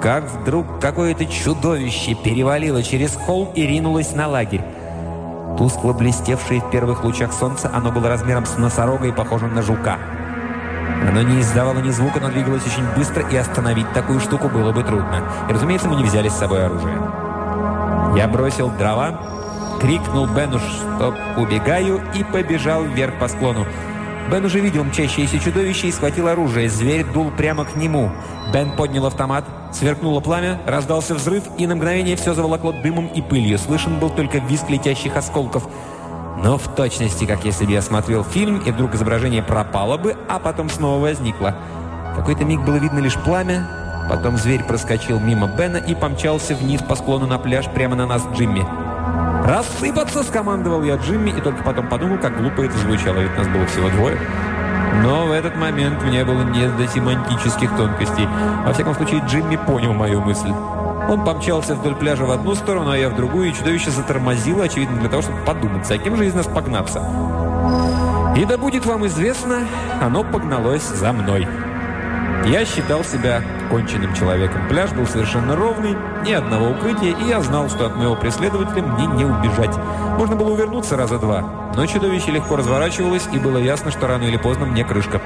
как вдруг какое-то чудовище перевалило через холм и ринулось на лагерь. Тускло блестевшее в первых лучах солнца, оно было размером с носорога и похожим на жука. Оно не издавало ни звука, но двигалось очень быстро, и остановить такую штуку было бы трудно. И, разумеется, мы не взяли с собой оружие. Я бросил дрова, крикнул Бену, что убегаю, и побежал вверх по склону. Бен уже видел мчащееся чудовище и схватил оружие. Зверь дул прямо к нему. Бен поднял автомат, сверкнуло пламя, раздался взрыв, и на мгновение все заволокло дымом и пылью. Слышен был только визг летящих осколков. Но в точности, как если бы я смотрел фильм, и вдруг изображение пропало бы, а потом снова возникло. Какой-то миг было видно лишь пламя, потом зверь проскочил мимо Бена и помчался вниз по склону на пляж прямо на нас Джимми. «Рассыпаться!» – скомандовал я Джимми, и только потом подумал, как глупо это звучало, ведь нас было всего двое. Но в этот момент мне было не до семантических тонкостей. Во всяком случае, Джимми понял мою мысль. Он помчался вдоль пляжа в одну сторону, а я в другую, и чудовище затормозило, очевидно, для того, чтобы подумать, за кем же из нас погнаться. И да будет вам известно, оно погналось за мной. Я считал себя конченным человеком. Пляж был совершенно ровный, ни одного укрытия, и я знал, что от моего преследователя мне не убежать. Можно было увернуться раза два, но чудовище легко разворачивалось, и было ясно, что рано или поздно мне крышка.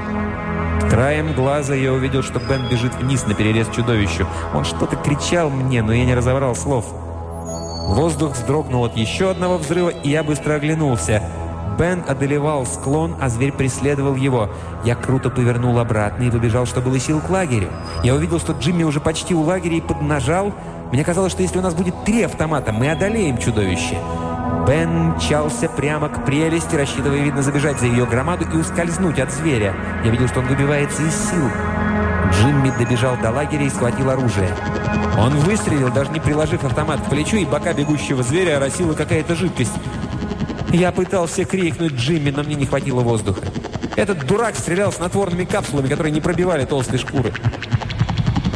Краем глаза я увидел, что Бен бежит вниз на перерез чудовищу. Он что-то кричал мне, но я не разобрал слов. Воздух вздрогнул от еще одного взрыва, и я быстро оглянулся – Бен одолевал склон, а зверь преследовал его. Я круто повернул обратно и побежал, что было сил к лагерю. Я увидел, что Джимми уже почти у лагеря и поднажал. Мне казалось, что если у нас будет три автомата, мы одолеем чудовище. Бен мчался прямо к прелести, рассчитывая, видно, забежать за ее громаду и ускользнуть от зверя. Я видел, что он выбивается из сил. Джимми добежал до лагеря и схватил оружие. Он выстрелил, даже не приложив автомат к плечу, и бока бегущего зверя оросила какая-то жидкость. Я пытался крикнуть Джимми, но мне не хватило воздуха. Этот дурак стрелял с натворными капсулами, которые не пробивали толстые шкуры.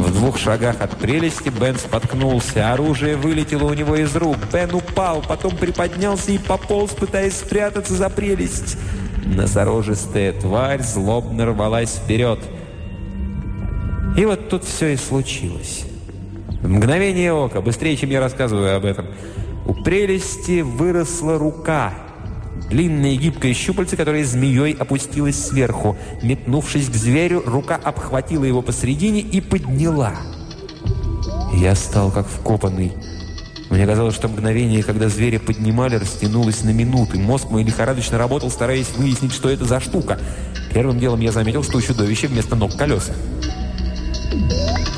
В двух шагах от прелести Бен споткнулся. Оружие вылетело у него из рук. Бен упал, потом приподнялся и пополз, пытаясь спрятаться за прелесть. Носорожистая тварь злобно рвалась вперед. И вот тут все и случилось. В мгновение ока, быстрее, чем я рассказываю об этом, у прелести выросла рука — Длинное гибкое щупальце, которое змеей опустилось сверху. Метнувшись к зверю, рука обхватила его посредине и подняла. Я стал как вкопанный. Мне казалось, что мгновение, когда зверя поднимали, растянулось на минуты. Мозг мой лихорадочно работал, стараясь выяснить, что это за штука. Первым делом я заметил, что у чудовища вместо ног колеса.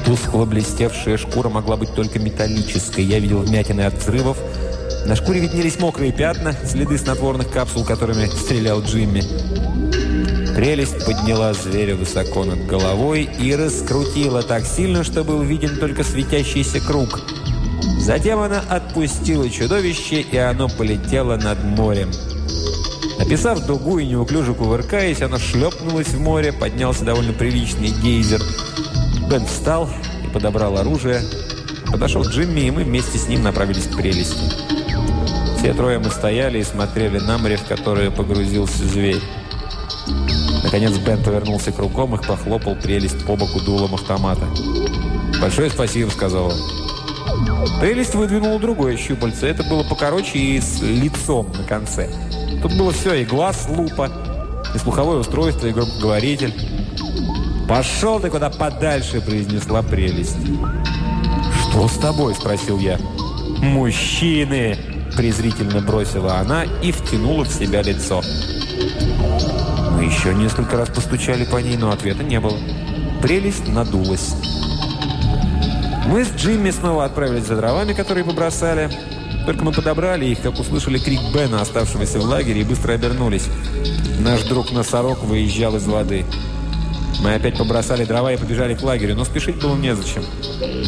Тускло блестевшая шкура могла быть только металлической. Я видел вмятины от взрывов, на шкуре виднелись мокрые пятна, следы снотворных капсул, которыми стрелял Джимми. Прелесть подняла зверя высоко над головой и раскрутила так сильно, что был виден только светящийся круг. Затем она отпустила чудовище, и оно полетело над морем. Описав дугу и неуклюже кувыркаясь, оно шлепнулось в море, поднялся довольно приличный гейзер. Бен встал и подобрал оружие. Подошел Джимми, и мы вместе с ним направились к прелести. Все трое мы стояли и смотрели на море, в которое погрузился зверь. Наконец Бен повернулся кругом и похлопал прелесть по боку дулом автомата. «Большое спасибо», — сказал он. Прелесть выдвинула другое щупальце. Это было покороче и с лицом на конце. Тут было все, и глаз, лупа, и слуховое устройство, и громкоговоритель. «Пошел ты куда подальше», — произнесла прелесть. «Что с тобой?» — спросил я. «Мужчины!» Презрительно бросила она и втянула в себя лицо. Мы еще несколько раз постучали по ней, но ответа не было. Прелесть надулась. Мы с Джимми снова отправились за дровами, которые побросали. Только мы подобрали их, как услышали крик Бена, оставшегося в лагере, и быстро обернулись. Наш друг-носорог выезжал из воды. Мы опять побросали дрова и побежали к лагерю, но спешить было незачем.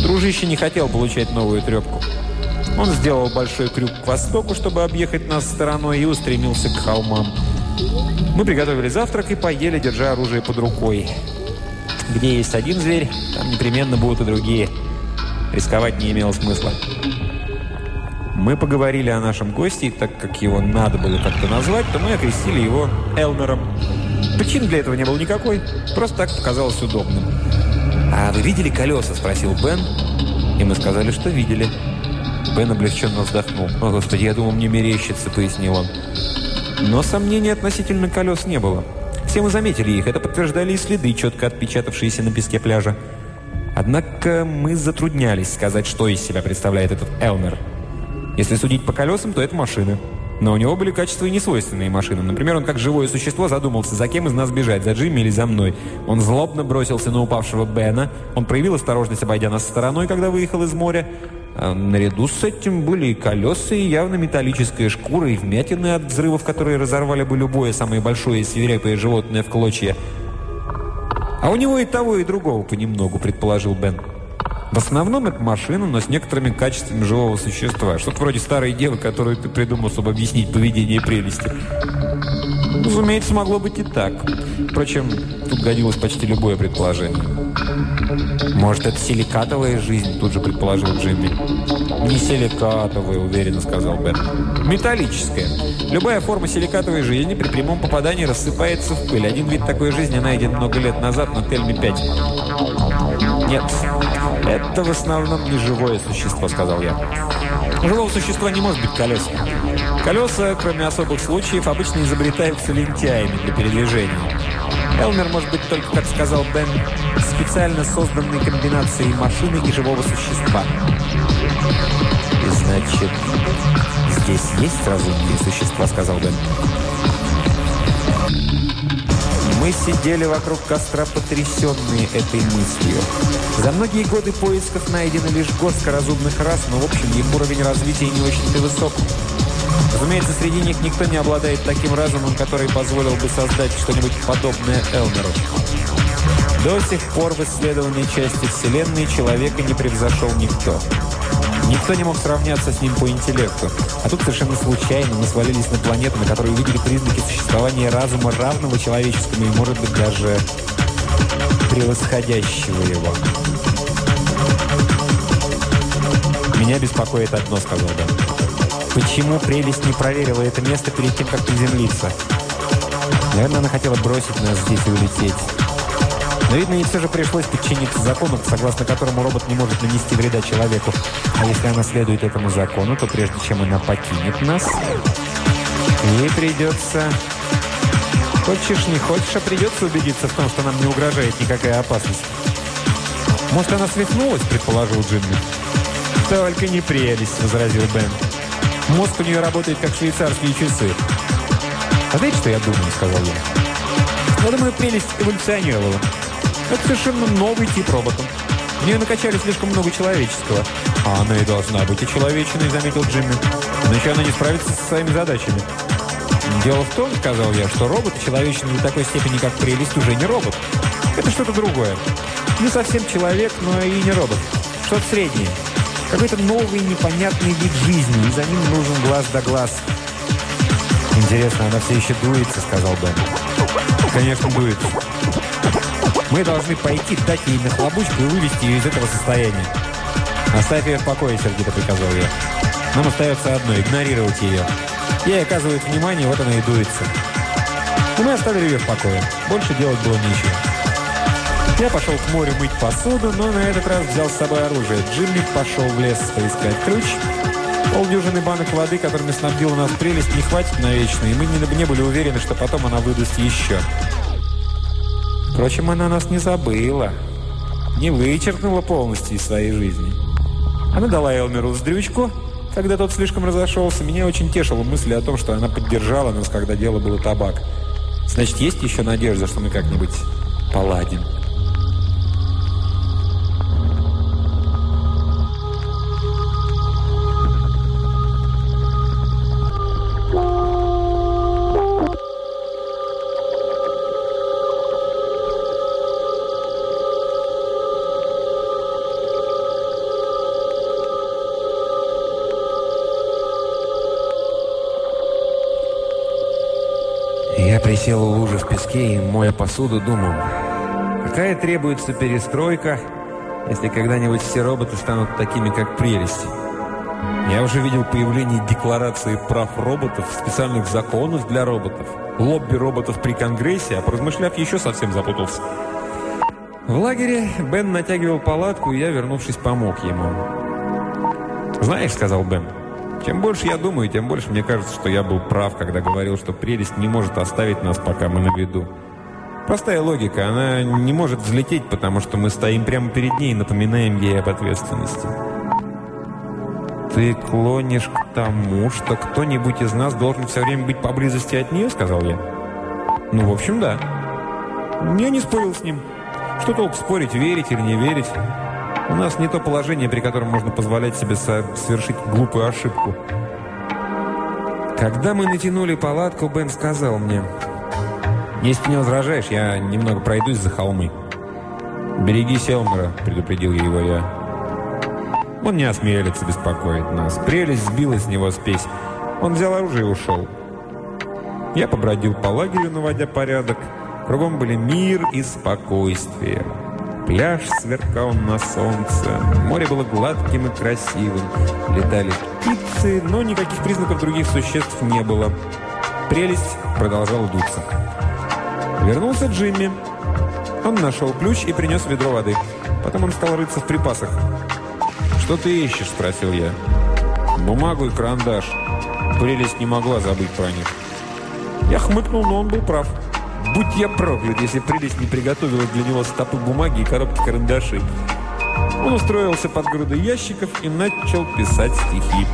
Дружище не хотел получать новую трепку. Он сделал большой крюк к востоку, чтобы объехать нас стороной, и устремился к холмам. Мы приготовили завтрак и поели, держа оружие под рукой. Где есть один зверь, там непременно будут и другие. Рисковать не имело смысла. Мы поговорили о нашем госте, и так как его надо было как-то назвать, то мы окрестили его Элмером. Причин для этого не было никакой, просто так показалось удобным. «А вы видели колеса?» – спросил Бен. И мы сказали, что видели. Бен облегченно вздохнул. «О, Господи, я думал, мне мерещится», – пояснил он. Но сомнений относительно колес не было. Все мы заметили их. Это подтверждали и следы, четко отпечатавшиеся на песке пляжа. Однако мы затруднялись сказать, что из себя представляет этот Элмер. Если судить по колесам, то это машина. Но у него были качества и несвойственные машинам. Например, он как живое существо задумался, за кем из нас бежать, за Джимми или за мной. Он злобно бросился на упавшего Бена. Он проявил осторожность, обойдя нас стороной, когда выехал из моря. А наряду с этим были и колеса, и явно металлическая шкура, и вмятины от взрывов, которые разорвали бы любое самое большое и свирепое животное в клочья. «А у него и того, и другого понемногу», — предположил Бен. В основном это машина, но с некоторыми качествами живого существа. Что-то вроде старой девы, которую ты придумал, чтобы объяснить поведение прелести. Разумеется, могло быть и так. Впрочем, тут годилось почти любое предположение. «Может, это силикатовая жизнь?» – тут же предположил Джимми. «Не силикатовая», – уверенно сказал Бен. «Металлическая. Любая форма силикатовой жизни при прямом попадании рассыпается в пыль. Один вид такой жизни найден много лет назад на Тельме-5». «Нет, это в основном не живое существо», – сказал я. Живого существа не может быть колес. Колеса, кроме особых случаев, обычно изобретаются лентяями для передвижения. Элмер может быть только, как сказал Бен, специально созданной комбинацией машины и живого существа. И значит, здесь есть разумные существа, сказал Бен. Мы сидели вокруг костра, потрясенные этой мыслью. За многие годы поисков найдено лишь горстка разумных рас, но в общем их уровень развития не очень-то высок. Разумеется, среди них никто не обладает таким разумом, который позволил бы создать что-нибудь подобное Элмеру. До сих пор в исследованной части Вселенной человека не превзошел никто. Никто не мог сравняться с ним по интеллекту. А тут совершенно случайно мы свалились на планету, на которой увидели признаки существования разума, равного человеческому и, может быть, даже превосходящего его. «Меня беспокоит одно», — сказал Дэн. «Почему прелесть не проверила это место перед тем, как приземлиться? Наверное, она хотела бросить нас здесь и улететь». Но, видно, ей все же пришлось подчиниться закону, согласно которому робот не может нанести вреда человеку. А если она следует этому закону, то прежде чем она покинет нас, ей придется... Хочешь, не хочешь, а придется убедиться в том, что нам не угрожает никакая опасность. «Может, она свихнулась?» – предположил Джимми. «Только не прелесть», – возразил Бен. «Мозг у нее работает, как швейцарские часы». «А знаете, что я думаю?» – сказал я. «Я думаю, прелесть эволюционировала. Это совершенно новый тип робота. В нее накачали слишком много человеческого. А она и должна быть и заметил Джимми. Иначе она не справится со своими задачами. Дело в том, сказал я, что робот человечный до такой степени, как прелесть, уже не робот. Это что-то другое. Не совсем человек, но и не робот. Что-то среднее. Какой-то новый непонятный вид жизни, и за ним нужен глаз да глаз. «Интересно, она все еще дуется», — сказал Бен. «Конечно, дуется. Мы должны пойти, дать ей нахлобучку и вывести ее из этого состояния. «Оставь ее в покое», — сердито приказал я. «Нам остается одно — игнорировать ее. Ей оказывают внимание, вот она и дуется». И мы оставили ее в покое. Больше делать было нечего. Я пошел к морю мыть посуду, но на этот раз взял с собой оружие. Джимми пошел в лес поискать ключ. Полдюжины банок воды, которыми снабдила нас прелесть, не хватит навечно, и мы не, не были уверены, что потом она выдаст еще. Впрочем, она нас не забыла, не вычеркнула полностью из своей жизни. Она дала Элмеру вздрючку, когда тот слишком разошелся. Меня очень тешила мысль о том, что она поддержала нас, когда дело было табак. Значит, есть еще надежда, что мы как-нибудь поладим. Песке и, моя посуду, думал, какая требуется перестройка, если когда-нибудь все роботы станут такими, как прелесть. Я уже видел появление декларации прав роботов, специальных законов для роботов, лобби роботов при Конгрессе, а поразмышляв, еще совсем запутался. В лагере Бен натягивал палатку, и я, вернувшись, помог ему. «Знаешь», — сказал Бен, — «чем больше я думаю, тем больше мне кажется, что я был прав, когда говорил, что прелесть не может оставить нас, пока мы на виду. Простая логика, она не может взлететь, потому что мы стоим прямо перед ней и напоминаем ей об ответственности». «Ты клонишь к тому, что кто-нибудь из нас должен все время быть поблизости от нее?» — сказал я. «Ну, в общем, да». Я не спорил с ним. Что толк спорить, верить или не верить? У нас не то положение, при котором можно позволять себе совершить глупую ошибку. Когда мы натянули палатку, Бен сказал мне, «Если ты не возражаешь, я немного пройдусь за холмы». «Береги Селмера», — предупредил его я. Он не осмелится беспокоить нас. Прелесть сбила с него спесь. Он взял оружие и ушел. Я побродил по лагерю, наводя порядок. Кругом были мир и спокойствие. Пляж сверкал на солнце. Море было гладким и красивым. Летали птицы, но никаких признаков других существ не было. Прелесть продолжала дуться. Вернулся Джимми. Он нашел ключ и принес ведро воды. Потом он стал рыться в припасах. «Что ты ищешь?» – спросил я. «Бумагу и карандаш». Прелесть не могла забыть про них. Я хмыкнул, но он был прав. Будь я проклят, если прелесть не приготовила для него стопы бумаги и коробки карандашей. Он устроился под грудой ящиков и начал писать стихи.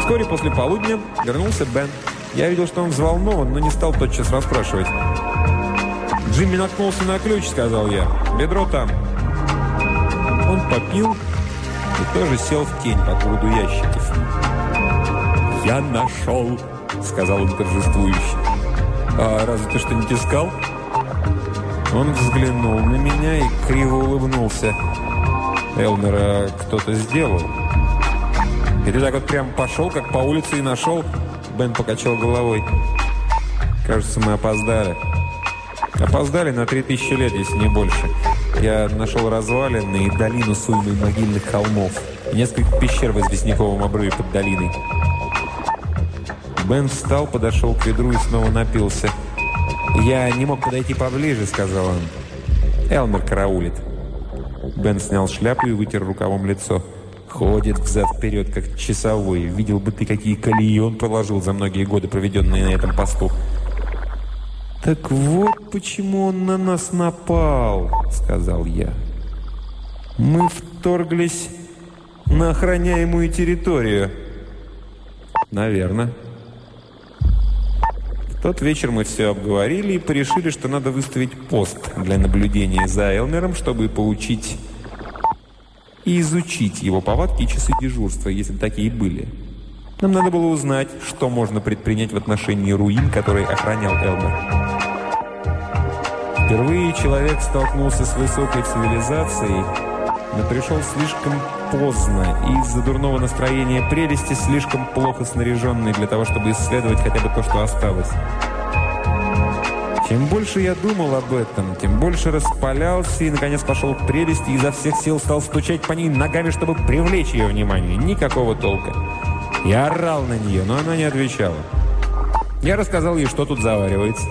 Вскоре после полудня вернулся Бен. Я видел, что он взволнован, но не стал тотчас расспрашивать. «Джимми наткнулся на ключ», — сказал я. «Бедро там». Он попил и тоже сел в тень под груду ящиков. «Я нашел!» — сказал он торжествующе. «А разве ты что-нибудь искал?» Он взглянул на меня и криво улыбнулся. «Элмера кто-то сделал». «И ты так вот прям пошел, как по улице, и нашел?» Бен покачал головой. «Кажется, мы опоздали». «Опоздали на три тысячи лет, если не больше. Я нашел развалины и долину с уймой могильных холмов. И несколько пещер в известняковом обрыве под долиной. Бен встал, подошел к ведру и снова напился. «Я не мог подойти поближе», — сказал он. «Элмер караулит». Бен снял шляпу и вытер рукавом лицо. Ходит взад-вперед, как часовой. Видел бы ты, какие колеи он проложил за многие годы, проведенные на этом посту. «Так вот почему он на нас напал», — сказал я. «Мы вторглись на охраняемую территорию». «Наверное». Тот вечер мы все обговорили и порешили, что надо выставить пост для наблюдения за Элмером, чтобы поучить и изучить его повадки и часы дежурства, если такие были. Нам надо было узнать, что можно предпринять в отношении руин, которые охранял Элмер. Впервые человек столкнулся с высокой цивилизацией, но пришел слишком поздно и из-за дурного настроения прелести слишком плохо снаряженный для того, чтобы исследовать хотя бы то, что осталось. Чем больше я думал об этом, тем больше распалялся и, наконец, пошел к прелести и изо всех сил стал стучать по ней ногами, чтобы привлечь ее внимание. Никакого толка. Я орал на нее, но она не отвечала. Я рассказал ей, что тут заваривается.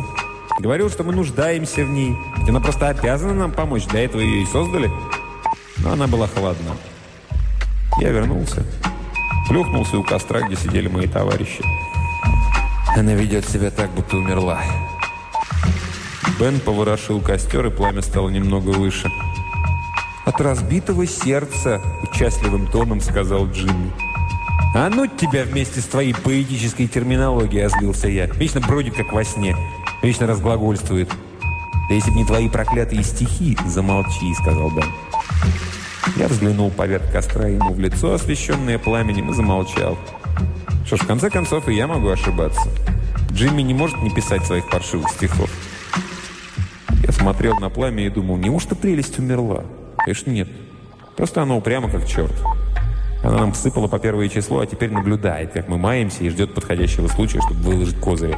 Говорил, что мы нуждаемся в ней. Ведь она просто обязана нам помочь. Для этого ее и создали. Но она была холодна. Я вернулся. Плюхнулся у костра, где сидели мои товарищи. Она ведет себя так, будто умерла. Бен поворошил костер, и пламя стало немного выше. «От разбитого сердца», — участливым тоном сказал Джимми. «А ну тебя вместе с твоей поэтической терминологией», — озлился я. «Вечно бродит, как во сне». Вечно разглагольствует. «Да если бы не твои проклятые стихи, замолчи», — сказал Бен. Я взглянул поверх костра ему в лицо, освещенное пламенем, и замолчал. Что ж, в конце концов, и я могу ошибаться. Джимми не может не писать своих паршивых стихов. Я смотрел на пламя и думал, неужто прелесть умерла? Конечно, нет. Просто она упряма, как черт. Она нам сыпала по первое число, а теперь наблюдает, как мы маемся и ждет подходящего случая, чтобы выложить козыри.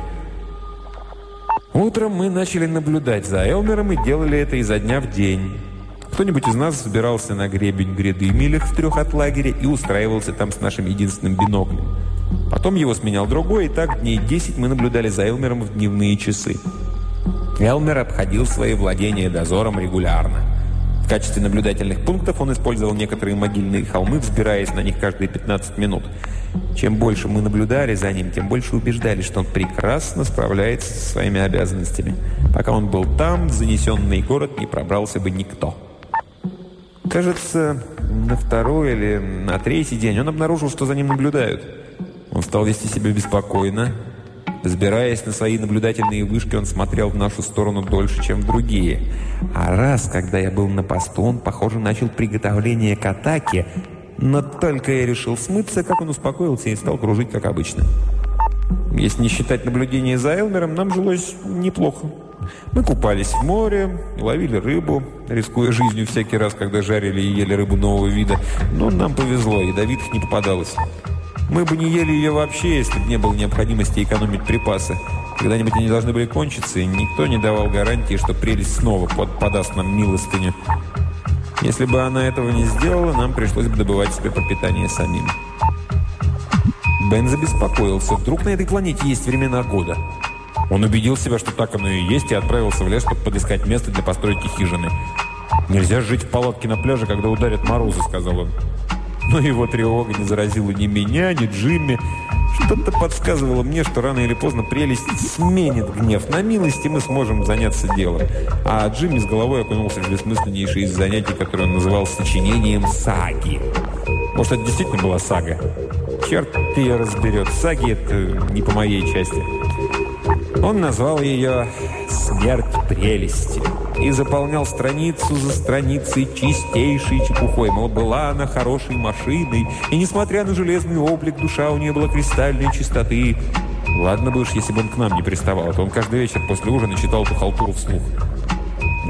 Утром мы начали наблюдать за Элмером и делали это изо дня в день. Кто-нибудь из нас забирался на гребень гряды милях в трех от лагеря и устраивался там с нашим единственным биноклем. Потом его сменял другой, и так дней 10 мы наблюдали за Элмером в дневные часы. Элмер обходил свои владения дозором регулярно. В качестве наблюдательных пунктов он использовал некоторые могильные холмы, взбираясь на них каждые 15 минут. Чем больше мы наблюдали за ним, тем больше убеждались, что он прекрасно справляется со своими обязанностями. Пока он был там, в занесенный город не пробрался бы никто. Кажется, на второй или на третий день он обнаружил, что за ним наблюдают. Он стал вести себя беспокойно. Взбираясь на свои наблюдательные вышки, он смотрел в нашу сторону дольше, чем в другие. А раз, когда я был на посту, он, похоже, начал приготовление к атаке, но только я решил смыться, как он успокоился и стал кружить, как обычно. Если не считать наблюдения за Элмером, нам жилось неплохо. Мы купались в море, ловили рыбу, рискуя жизнью всякий раз, когда жарили и ели рыбу нового вида. Но нам повезло, ядовитых не попадалось. Мы бы не ели ее вообще, если бы не было необходимости экономить припасы. Когда-нибудь они должны были кончиться, и никто не давал гарантии, что прелесть снова под, подаст нам милостыню. Если бы она этого не сделала, нам пришлось бы добывать себе пропитание самим. Бен забеспокоился. Вдруг на этой планете есть времена года? Он убедил себя, что так оно и есть, и отправился в лес, чтобы подыскать место для постройки хижины. «Нельзя жить в палатке на пляже, когда ударят морозы», — сказал он. Но его тревога не заразила ни меня, ни Джимми. Что-то подсказывало мне, что рано или поздно прелесть сменит гнев на милость, и мы сможем заняться делом. А Джимми с головой окунулся в бессмысленнейшее из занятий, которое он называл сочинением саги. Может, это действительно была сага? Черт ее разберет. Саги – это не по моей части. Он назвал ее «Смерть прелести» и заполнял страницу за страницей чистейшей чепухой. Мол, была она хорошей машиной, и, несмотря на железный облик, душа у нее была кристальной чистоты. Ладно бы уж, если бы он к нам не приставал, то он каждый вечер после ужина читал эту халтуру вслух.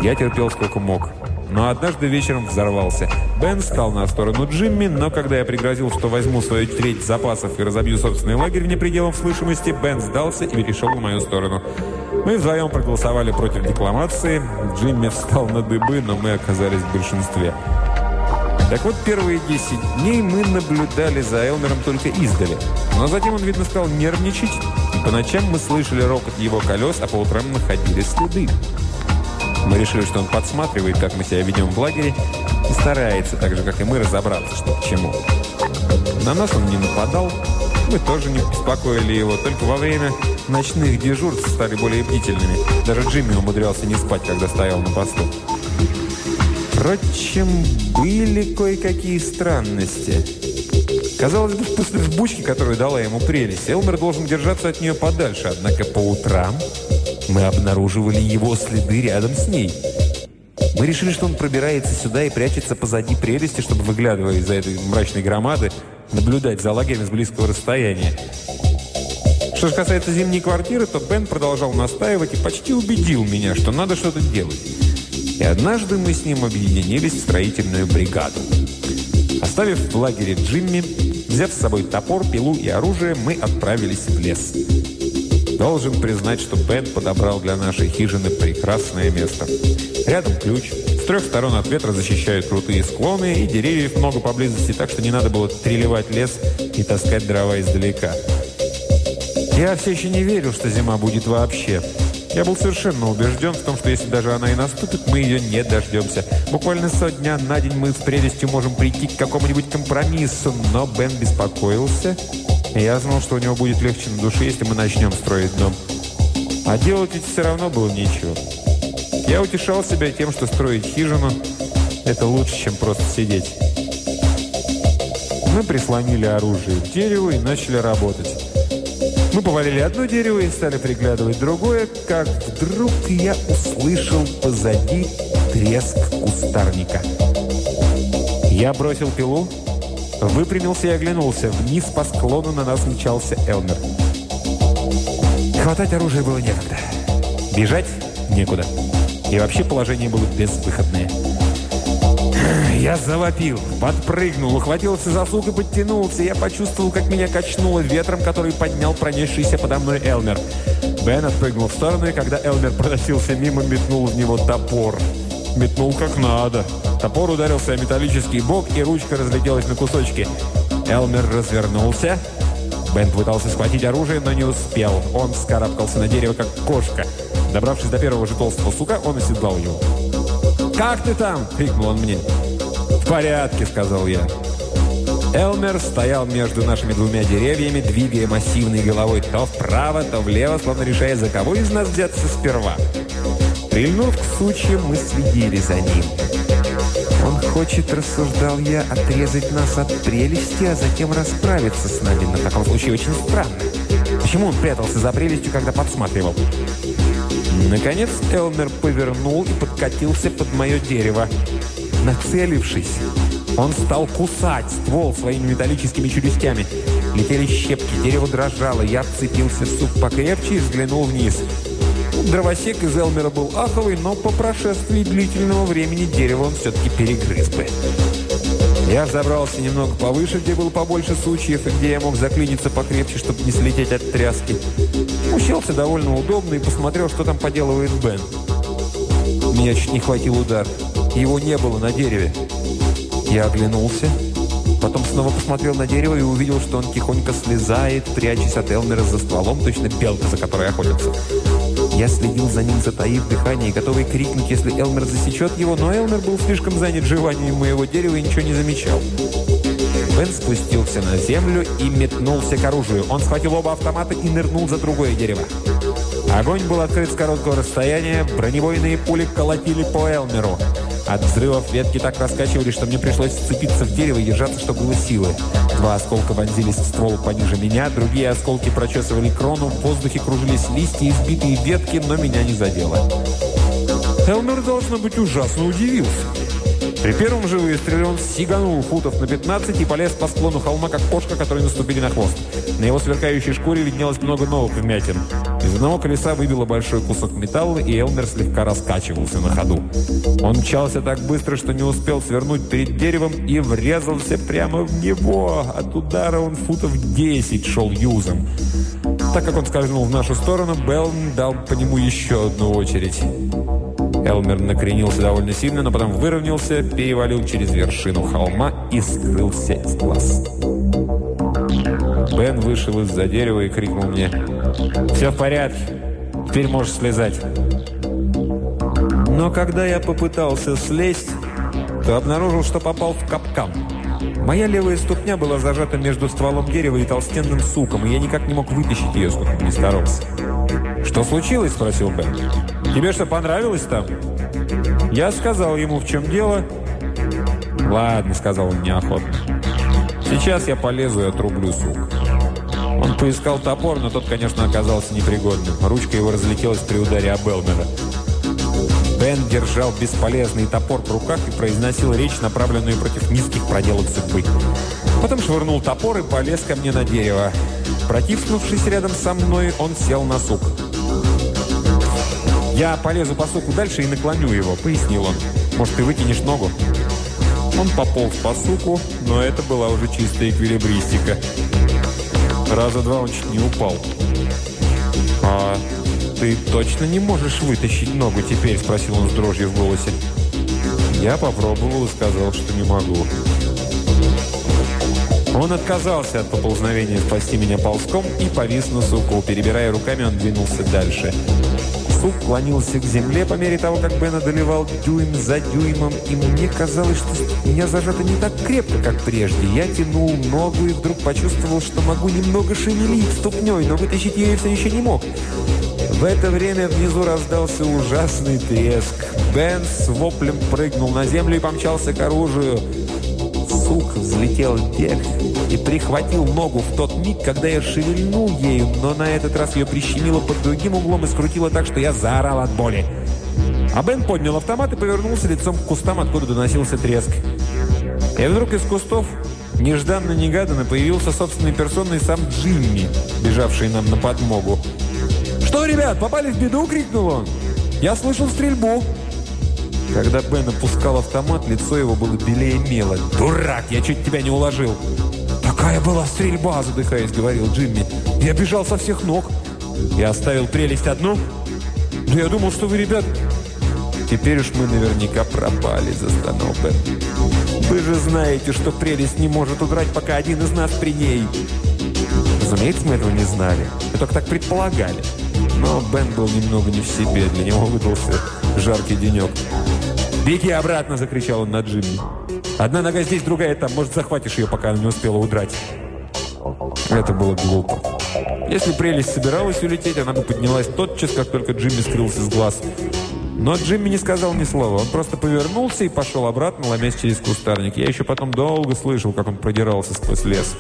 Я терпел сколько мог. Но однажды вечером взорвался. Бен стал на сторону Джимми, но когда я пригрозил, что возьму свою треть запасов и разобью собственный лагерь вне пределов слышимости, Бен сдался и перешел на мою сторону. Мы вдвоем проголосовали против декламации. Джимми встал на дыбы, но мы оказались в большинстве. Так вот, первые 10 дней мы наблюдали за Элмером только издали. Но затем он, видно, стал нервничать, и по ночам мы слышали рокот его колес, а по утрам находили следы. Мы решили, что он подсматривает, как мы себя ведем в лагере, и старается, так же, как и мы, разобраться, что к чему. На нас он не нападал, мы тоже не беспокоили его, только во время ночных дежурств стали более бдительными. Даже Джимми умудрялся не спать, когда стоял на посту. Впрочем, были кое-какие странности. Казалось бы, после взбучки, которую дала ему прелесть, Элмер должен держаться от нее подальше, однако по утрам мы обнаруживали его следы рядом с ней. Мы решили, что он пробирается сюда и прячется позади прелести, чтобы, выглядывая из-за этой мрачной громады, наблюдать за лагерем с близкого расстояния. Что же касается зимней квартиры, то Бен продолжал настаивать и почти убедил меня, что надо что-то делать. И однажды мы с ним объединились в строительную бригаду. Оставив в лагере Джимми, взяв с собой топор, пилу и оружие, мы отправились в лес. Должен признать, что Бен подобрал для нашей хижины прекрасное место. Рядом ключ. С трех сторон от ветра защищают крутые склоны, и деревьев много поблизости, так что не надо было треливать лес и таскать дрова издалека. Я все еще не верил, что зима будет вообще. Я был совершенно убежден в том, что если даже она и наступит, мы ее не дождемся. Буквально со дня на день мы с прелестью можем прийти к какому-нибудь компромиссу, но Бен беспокоился я знал, что у него будет легче на душе, если мы начнем строить дом. А делать ведь все равно было нечего. Я утешал себя тем, что строить хижину – это лучше, чем просто сидеть. Мы прислонили оружие к дереву и начали работать. Мы повалили одно дерево и стали приглядывать другое, как вдруг я услышал позади треск кустарника. Я бросил пилу, Выпрямился и оглянулся. Вниз по склону на нас мчался Элмер. Хватать оружие было некогда. Бежать некуда. И вообще положение было безвыходное. Я завопил, подпрыгнул, ухватился за сук и подтянулся. Я почувствовал, как меня качнуло ветром, который поднял пронесшийся подо мной Элмер. Бен отпрыгнул в сторону, и когда Элмер проносился мимо, метнул в него топор. Метнул как надо. Топор ударился о металлический бок, и ручка разлетелась на кусочки. Элмер развернулся. Бент пытался схватить оружие, но не успел. Он вскарабкался на дерево, как кошка. Добравшись до первого же толстого сука, он оседлал его. «Как ты там?» – крикнул он мне. «В порядке», – сказал я. Элмер стоял между нашими двумя деревьями, двигая массивной головой то вправо, то влево, словно решая, за кого из нас взяться сперва. Прильнув к сучьям, мы следили за ним. Хочет, рассуждал я, отрезать нас от прелести, а затем расправиться с нами. В таком случае очень странно. Почему он прятался за прелестью, когда подсматривал? Наконец Элмер повернул и подкатился под мое дерево. Нацелившись, он стал кусать ствол своими металлическими челюстями. Летели щепки, дерево дрожало. Я вцепился в сук покрепче и взглянул вниз. Дровосек из Элмера был аховый, но по прошествии длительного времени дерево он все-таки перегрыз бы. Я взобрался немного повыше, где было побольше сучьев, и где я мог заклиниться покрепче, чтобы не слететь от тряски. Уселся довольно удобно и посмотрел, что там поделывает Бен. Меня чуть не хватил удар. Его не было на дереве. Я оглянулся, потом снова посмотрел на дерево и увидел, что он тихонько слезает, прячась от Элмера за стволом, точно белка, за которой охотятся. Я следил за ним, затаив дыхание, готовый крикнуть, если Элмер засечет его, но Элмер был слишком занят жеванием моего дерева и ничего не замечал. Бен спустился на землю и метнулся к оружию. Он схватил оба автомата и нырнул за другое дерево. Огонь был открыт с короткого расстояния, бронебойные пули колотили по Элмеру. От взрывов ветки так раскачивали, что мне пришлось сцепиться в дерево и держаться, чтобы было силы. Два осколка вонзились в ствол пониже меня, другие осколки прочесывали крону, в воздухе кружились листья и сбитые ветки, но меня не задело. Элмер, должно быть, ужасно удивился. При первом же выстреле он сиганул футов на 15 и полез по склону холма, как кошка, которой наступили на хвост. На его сверкающей шкуре виднелось много новых вмятин. Из одного колеса выбило большой кусок металла, и Элмер слегка раскачивался на ходу. Он мчался так быстро, что не успел свернуть перед деревом и врезался прямо в него. От удара он футов 10 шел юзом. Так как он скользнул в нашу сторону, Белн дал по нему еще одну очередь. Элмер накренился довольно сильно, но потом выровнялся, перевалил через вершину холма и скрылся из глаз. Бен вышел из-за дерева и крикнул мне «Все в порядке, теперь можешь слезать». Но когда я попытался слезть, то обнаружил, что попал в капкан. Моя левая ступня была зажата между стволом дерева и толстенным суком, и я никак не мог вытащить ее, сколько ни старался. «Что случилось?» – спросил Бен. «Тебе что, понравилось там?» Я сказал ему, в чем дело. «Ладно», – сказал он неохотно. «Сейчас я полезу и отрублю сук». Он поискал топор, но тот, конечно, оказался непригодным. Ручка его разлетелась при ударе об Элмера. Бен держал бесполезный топор в руках и произносил речь, направленную против низких проделок судьбы. Потом швырнул топор и полез ко мне на дерево. Протиснувшись рядом со мной, он сел на сук. «Я полезу по суку дальше и наклоню его», — пояснил он. «Может, ты вытянешь ногу?» Он пополз по суку, но это была уже чистая эквилибристика. Раза два он чуть не упал. «А ты точно не можешь вытащить ногу теперь?» – спросил он с дрожью в голосе. Я попробовал и сказал, что не могу. Он отказался от поползновения спасти меня ползком и повис на суку. Перебирая руками, он двинулся дальше. Сук клонился к земле по мере того, как Бен одолевал дюйм за дюймом, и мне казалось, что меня зажато не так крепко, как прежде. Я тянул ногу и вдруг почувствовал, что могу немного шевелить ступней, но вытащить ее все еще не мог. В это время внизу раздался ужасный треск. Бен с воплем прыгнул на землю и помчался к оружию. Сук взлетел вверх и прихватил ногу в тот миг, когда я шевельнул ею, но на этот раз ее прищемило под другим углом и скрутило так, что я заорал от боли. А Бен поднял автомат и повернулся лицом к кустам, откуда доносился треск. И вдруг из кустов нежданно-негаданно появился собственной персоной сам Джимми, бежавший нам на подмогу. «Что, ребят, попали в беду?» – крикнул он. «Я слышал стрельбу!» Когда Бен опускал автомат, лицо его было белее мела. «Дурак, я чуть тебя не уложил!» «Какая была стрельба!» – задыхаясь, говорил Джимми. «Я бежал со всех ног!» «Я оставил прелесть одну?» «Да я думал, что вы, ребят...» «Теперь уж мы наверняка пропали», – застонал Бен. «Вы же знаете, что прелесть не может удрать, пока один из нас при ней». Разумеется, мы этого не знали. Мы только так предполагали. Но Бен был немного не в себе. Для него выдался жаркий денек. «Беги обратно!» – закричал он на Джимми. «Одна нога здесь, другая там. Может, захватишь ее, пока она не успела удрать». Это было глупо. Если прелесть собиралась улететь, она бы поднялась тотчас, как только Джимми скрылся с глаз. Но Джимми не сказал ни слова. Он просто повернулся и пошел обратно, ломясь через кустарник. Я еще потом долго слышал, как он продирался сквозь лес.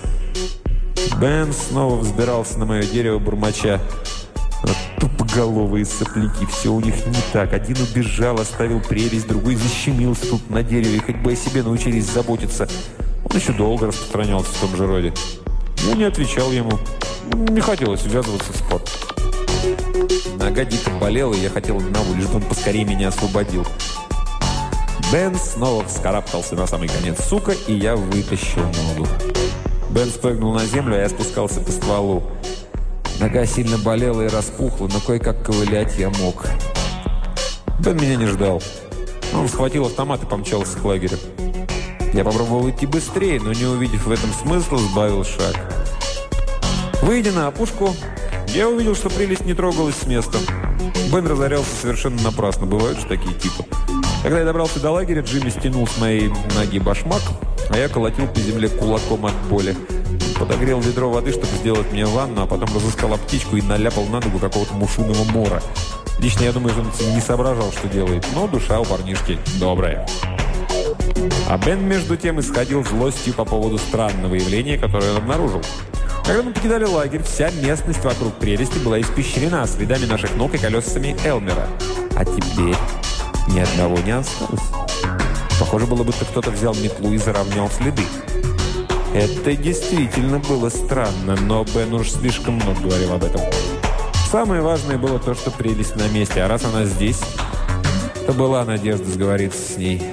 Бен снова взбирался на мое дерево бурмача. Тупоголовые сопляки, все у них не так. Один убежал, оставил прелесть, другой защемился тут на дереве, хоть бы о себе научились заботиться. Он еще долго распространялся в том же роде. Я не отвечал ему. Не хотелось ввязываться в спор. Нога дико болела, и я хотел одного, лишь бы он поскорее меня освободил. Бен снова вскарабкался на самый конец сука, и я вытащил ногу. Бен спрыгнул на землю, а я спускался по стволу. Нога сильно болела и распухла, но кое-как ковылять я мог. Бен меня не ждал. Он схватил автомат и помчался к лагерю. Я попробовал идти быстрее, но не увидев в этом смысла, сбавил шаг. Выйдя на опушку, я увидел, что прелесть не трогалась с места. Бен разорялся совершенно напрасно. Бывают же такие типы. Когда я добрался до лагеря, Джимми стянул с моей ноги башмак, а я колотил по земле кулаком от боли. Подогрел ведро воды, чтобы сделать мне ванну, а потом разыскал аптечку и наляпал на ногу какого-то мушиного мора. Лично я думаю, что он не соображал, что делает, но душа у парнишки добрая. А Бен, между тем, исходил злостью по поводу странного явления, которое он обнаружил. Когда мы покидали лагерь, вся местность вокруг прелести была испещрена следами наших ног и колесами Элмера. А теперь ни одного не осталось. Похоже было, будто кто-то взял метлу и заровнял следы. Это действительно было странно, но Бен уж слишком много говорил об этом. Самое важное было то, что прелесть на месте, а раз она здесь, то была надежда сговориться с ней.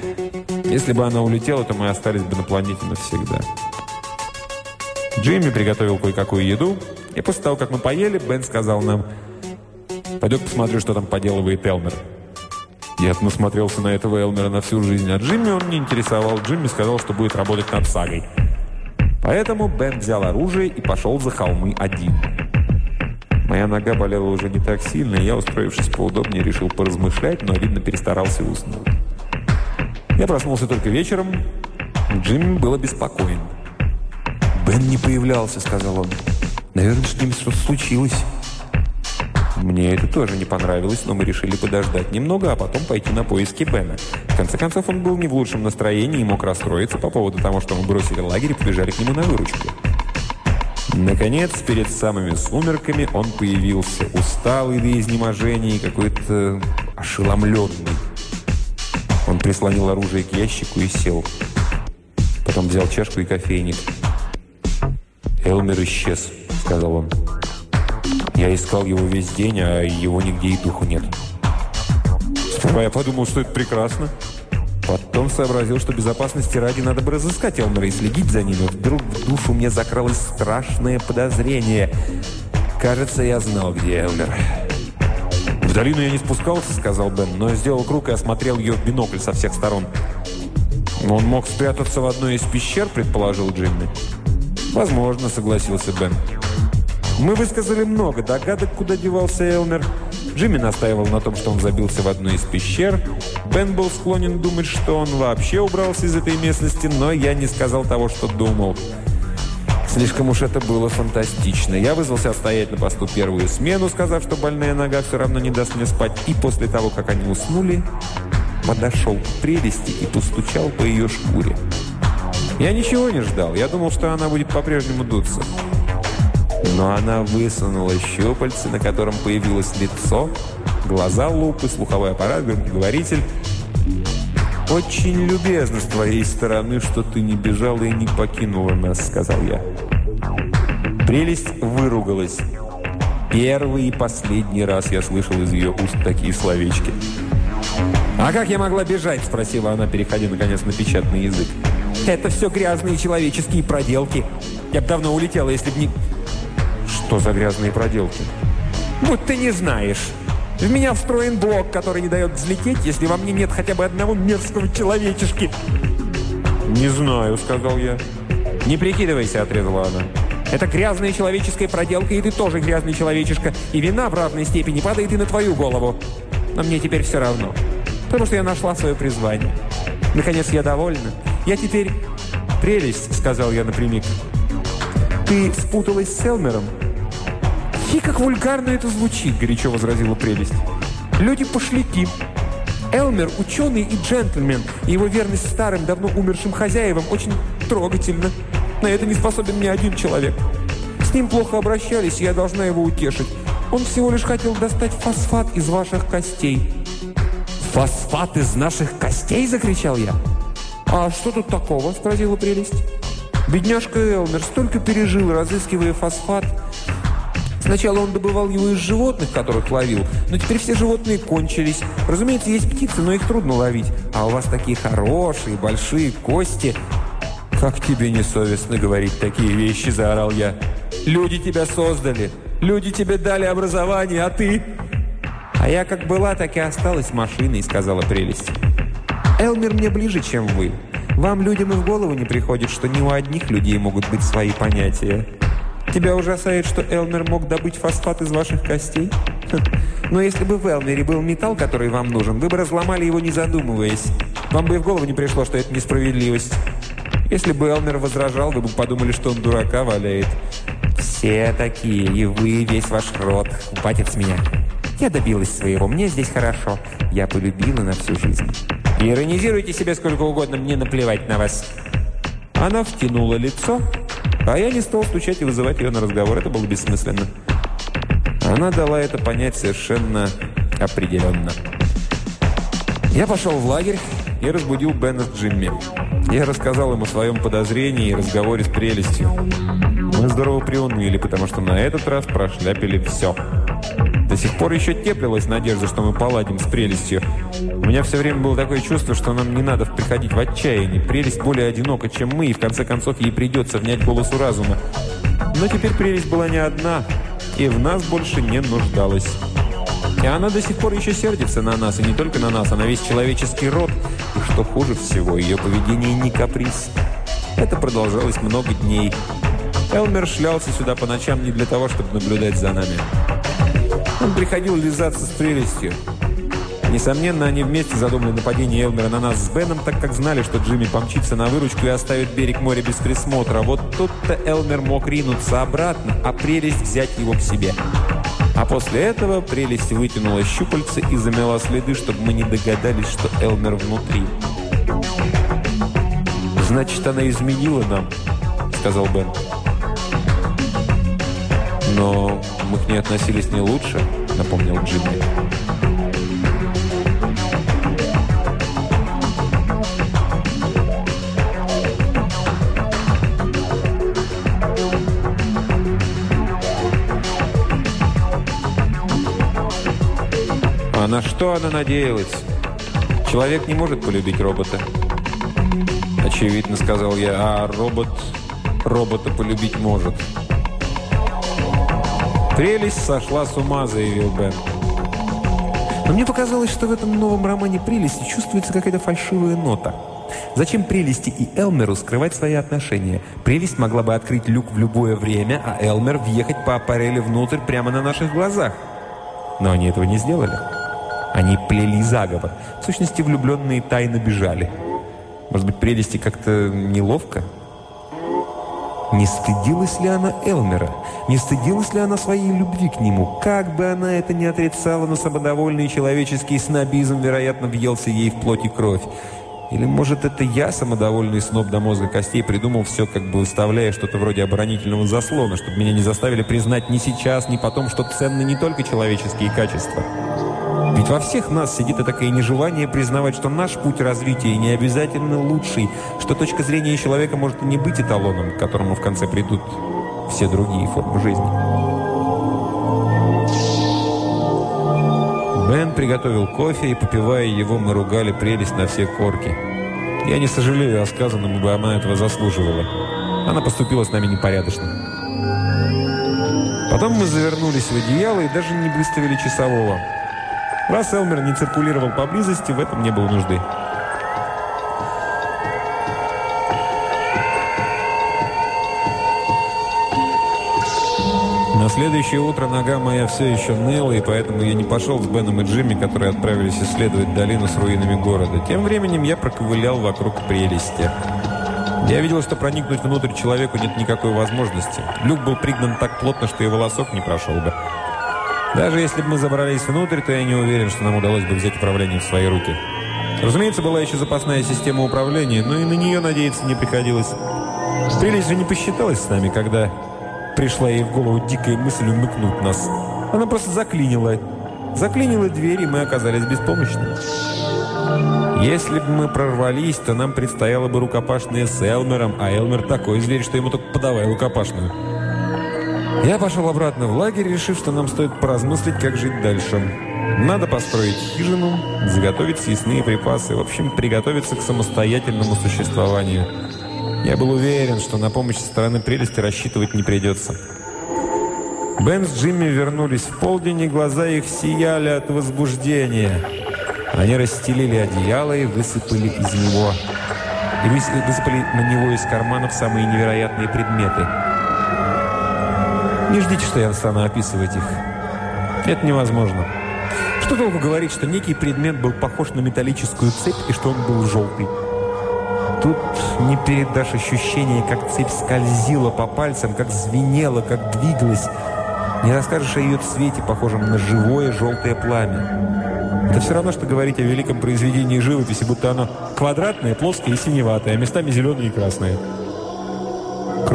Если бы она улетела, то мы остались бы на планете навсегда. Джимми приготовил кое-какую еду, и после того, как мы поели, Бен сказал нам, «Пойду посмотрю, что там поделывает Элмер». Я насмотрелся на этого Элмера на всю жизнь, а Джимми он не интересовал. Джимми сказал, что будет работать над сагой. Поэтому Бен взял оружие и пошел за холмы один. Моя нога болела уже не так сильно, и я, устроившись поудобнее, решил поразмышлять, но, видно, перестарался и уснул. Я проснулся только вечером. Джимми был обеспокоен. «Бен не появлялся», — сказал он. «Наверное, с ним что-то случилось». Мне это тоже не понравилось, но мы решили подождать немного, а потом пойти на поиски Бена. В конце концов, он был не в лучшем настроении и мог расстроиться по поводу того, что мы бросили лагерь и побежали к нему на выручку. Наконец, перед самыми сумерками он появился, усталый до изнеможения и какой-то ошеломленный. Он прислонил оружие к ящику и сел. Потом взял чашку и кофейник. «Элмер исчез», — сказал он. «Я искал его весь день, а его нигде и духу нет». Сперва я подумал, что это прекрасно. Потом сообразил, что безопасности ради надо бы разыскать Элмера и следить за ним. И вдруг в душу мне закралось страшное подозрение. Кажется, я знал, где Элмер. «В долину я не спускался», — сказал Бен, но сделал круг и осмотрел ее в бинокль со всех сторон. «Он мог спрятаться в одной из пещер», — предположил Джимми. «Возможно», — согласился Бен. Мы высказали много догадок, куда девался Элмер. Джимми настаивал на том, что он забился в одну из пещер. Бен был склонен думать, что он вообще убрался из этой местности, но я не сказал того, что думал. Слишком уж это было фантастично. Я вызвался отстоять на посту первую смену, сказав, что больная нога все равно не даст мне спать. И после того, как они уснули, подошел к прелести и постучал по ее шкуре. Я ничего не ждал. Я думал, что она будет по-прежнему дуться. Но она высунула щупальце, на котором появилось лицо, глаза лупы, слуховой аппарат, громкоговоритель. «Очень любезно с твоей стороны, что ты не бежала и не покинула нас», — сказал я. Прелесть выругалась. Первый и последний раз я слышал из ее уст такие словечки. «А как я могла бежать?» – спросила она, переходя, наконец, на печатный язык. «Это все грязные человеческие проделки. Я бы давно улетела, если бы не...» «Что за грязные проделки?» «Вот ты не знаешь. В меня встроен блок, который не дает взлететь, если во мне нет хотя бы одного мерзкого человечешки». «Не знаю», — сказал я. «Не прикидывайся», — отрезала она. «Это грязная человеческая проделка, и ты тоже грязный человечишка. И вина в равной степени падает и на твою голову. Но мне теперь все равно, потому что я нашла свое призвание. Наконец, я довольна. Я теперь...» «Прелесть», — сказал я напрямик. «Ты спуталась с Элмером?» «Фи, как вульгарно это звучит», — горячо возразила прелесть. «Люди пошляки. Элмер – ученый и джентльмен, и его верность старым, давно умершим хозяевам очень трогательна. На это не способен ни один человек. С ним плохо обращались, и я должна его утешить. Он всего лишь хотел достать фосфат из ваших костей». «Фосфат из наших костей?» – закричал я. «А что тут такого?» – спросила прелесть. Бедняжка Элмер столько пережил, разыскивая фосфат – Сначала он добывал его из животных, которых ловил, но теперь все животные кончились. Разумеется, есть птицы, но их трудно ловить. А у вас такие хорошие, большие кости. «Как тебе не совестно говорить такие вещи?» – заорал я. «Люди тебя создали, люди тебе дали образование, а ты...» «А я как была, так и осталась машиной», – сказала прелесть. «Элмер мне ближе, чем вы. Вам, людям, и в голову не приходит, что не у одних людей могут быть свои понятия». Тебя ужасает, что Элмер мог добыть фосфат из ваших костей? Но если бы в Элмере был металл, который вам нужен, вы бы разломали его, не задумываясь. Вам бы и в голову не пришло, что это несправедливость. Если бы Элмер возражал, вы бы подумали, что он дурака валяет. Все такие, и вы, весь ваш род. Хватит меня. Я добилась своего, мне здесь хорошо. Я полюбила на всю жизнь. Иронизируйте себе сколько угодно, мне наплевать на вас. Она втянула лицо, а я не стал стучать и вызывать ее на разговор. Это было бессмысленно. Она дала это понять совершенно определенно. Я пошел в лагерь и разбудил Бена с Джимми. Я рассказал им о своем подозрении и разговоре с прелестью. Мы здорово приуныли, потому что на этот раз прошляпили все. До сих пор еще теплилась надежда, что мы поладим с прелестью. У меня все время было такое чувство, что нам не надо приходить в отчаяние. Прелесть более одинока, чем мы, и в конце концов ей придется внять голосу разума. Но теперь прелесть была не одна, и в нас больше не нуждалась. И она до сих пор еще сердится на нас, и не только на нас, а на весь человеческий род. И что хуже всего, ее поведение не каприз. Это продолжалось много дней. Элмер шлялся сюда по ночам не для того, чтобы наблюдать за нами. Он приходил лизаться с прелестью. Несомненно, они вместе задумали нападение Элмера на нас с Беном, так как знали, что Джимми помчится на выручку и оставит берег моря без присмотра. Вот тут-то Элмер мог ринуться обратно, а прелесть взять его к себе. А после этого прелесть вытянула щупальца и замела следы, чтобы мы не догадались, что Элмер внутри. «Значит, она изменила нам», — сказал Бен. «Но мы к ней относились не лучше», — напомнил Джимми. А на что она надеялась? Человек не может полюбить робота. Очевидно, сказал я, а робот робота полюбить может. «Прелесть сошла с ума», — заявил Бен. Но мне показалось, что в этом новом романе «Прелести» чувствуется какая-то фальшивая нота. Зачем Прелести и Элмеру скрывать свои отношения? Прелесть могла бы открыть люк в любое время, а Элмер въехать по аппарели внутрь прямо на наших глазах. Но они этого не сделали. Они плели заговор. В сущности, влюбленные тайно бежали. Может быть, Прелести как-то неловко? Не стыдилась ли она Элмера? Не стыдилась ли она своей любви к нему? Как бы она это ни отрицала, но самодовольный человеческий снобизм, вероятно, въелся ей в плоть и кровь. Или, может, это я, самодовольный сноб до мозга костей, придумал все, как бы выставляя что-то вроде оборонительного заслона, чтобы меня не заставили признать ни сейчас, ни потом, что ценны не только человеческие качества. Ведь во всех нас сидит и такое нежелание признавать, что наш путь развития не обязательно лучший, что точка зрения человека может не быть эталоном, к которому в конце придут все другие формы жизни. Бен приготовил кофе, и, попивая его, мы ругали прелесть на все корки. Я не сожалею о сказанном, ибо она этого заслуживала. Она поступила с нами непорядочно. Потом мы завернулись в одеяло и даже не выставили часового. Раз Элмер не циркулировал поблизости, в этом не было нужды. На следующее утро нога моя все еще ныла, и поэтому я не пошел с Беном и Джимми, которые отправились исследовать долину с руинами города. Тем временем я проковылял вокруг прелести. Я видел, что проникнуть внутрь человеку нет никакой возможности. Люк был пригнан так плотно, что и волосок не прошел бы. Даже если бы мы забрались внутрь, то я не уверен, что нам удалось бы взять управление в свои руки. Разумеется, была еще запасная система управления, но и на нее надеяться не приходилось. Прелесть же не посчиталась с нами, когда пришла ей в голову дикая мысль умыкнуть нас. Она просто заклинила. Заклинила дверь, и мы оказались беспомощными. Если бы мы прорвались, то нам предстояло бы рукопашные с Элмером, а Элмер такой зверь, что ему только подавай рукопашную. Я пошел обратно в лагерь, решив, что нам стоит поразмыслить, как жить дальше. Надо построить хижину, заготовить съестные припасы, в общем, приготовиться к самостоятельному существованию. Я был уверен, что на помощь со стороны прелести рассчитывать не придется. Бен с Джимми вернулись в полдень, и глаза их сияли от возбуждения. Они расстелили одеяло и высыпали из него. И высыпали на него из карманов самые невероятные предметы. Не ждите, что я стану описывать их. Это невозможно. Что толку говорить, что некий предмет был похож на металлическую цепь и что он был желтый? Тут не передашь ощущение, как цепь скользила по пальцам, как звенела, как двигалась. Не расскажешь о ее цвете, похожем на живое желтое пламя. Это все равно, что говорить о великом произведении живописи, будто оно квадратное, плоское и синеватое, а местами зеленое и красное.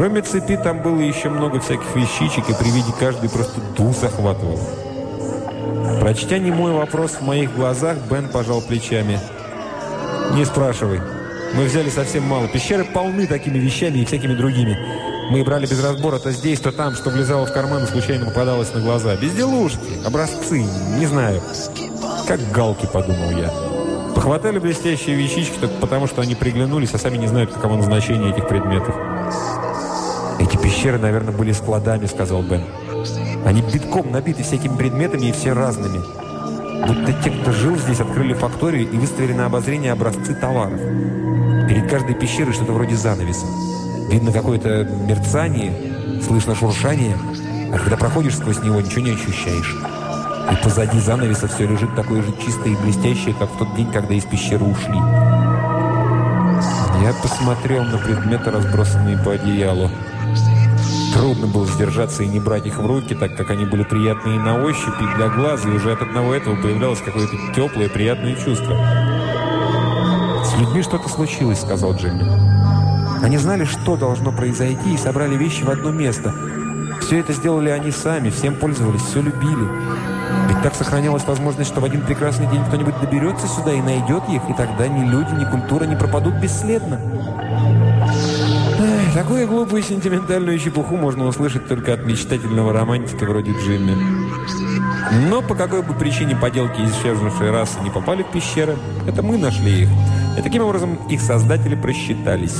Кроме цепи, там было еще много всяких вещичек, и при виде каждой просто дух захватывал. Прочтя не мой вопрос в моих глазах, Бен пожал плечами. «Не спрашивай. Мы взяли совсем мало. Пещеры полны такими вещами и всякими другими. Мы брали без разбора то здесь, то там, что влезало в карман и случайно попадалось на глаза. Безделушки, образцы, не знаю. Как галки, подумал я. Похватали блестящие вещички только потому, что они приглянулись, а сами не знают, каково назначение этих предметов. «Эти пещеры, наверное, были складами», — сказал Бен. «Они битком набиты всякими предметами и все разными. Будто те, кто жил здесь, открыли факторию и выставили на обозрение образцы товаров. Перед каждой пещерой что-то вроде занавеса. Видно какое-то мерцание, слышно шуршание, а когда проходишь сквозь него, ничего не ощущаешь. И позади занавеса все лежит такое же чистое и блестящее, как в тот день, когда из пещеры ушли. Я посмотрел на предметы, разбросанные по одеялу. Трудно было сдержаться и не брать их в руки, так как они были приятные на ощупь и для глаза, и уже от одного этого появлялось какое-то теплое, приятное чувство. «С людьми что-то случилось», — сказал Джимми. «Они знали, что должно произойти, и собрали вещи в одно место. Все это сделали они сами, всем пользовались, все любили. Ведь так сохранялась возможность, что в один прекрасный день кто-нибудь доберется сюда и найдет их, и тогда ни люди, ни культура не пропадут бесследно». Такую глупую сентиментальную чепуху можно услышать только от мечтательного романтика вроде Джимми. Но по какой бы причине поделки исчезнувшей расы не попали в пещеры, это мы нашли их. И таким образом их создатели просчитались.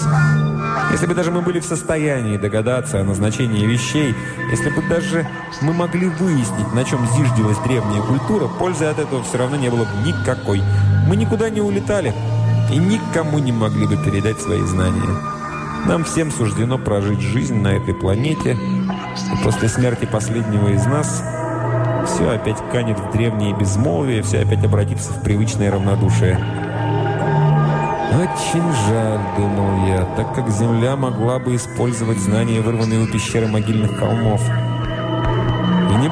Если бы даже мы были в состоянии догадаться о назначении вещей, если бы даже мы могли выяснить, на чем зиждилась древняя культура, пользы от этого все равно не было бы никакой. Мы никуда не улетали и никому не могли бы передать свои знания. Нам всем суждено прожить жизнь на этой планете, и после смерти последнего из нас все опять канет в древнее безмолвие, все опять обратится в привычное равнодушие. «Очень жаль», — думал я, так как Земля могла бы использовать знания, вырванные у пещеры могильных холмов.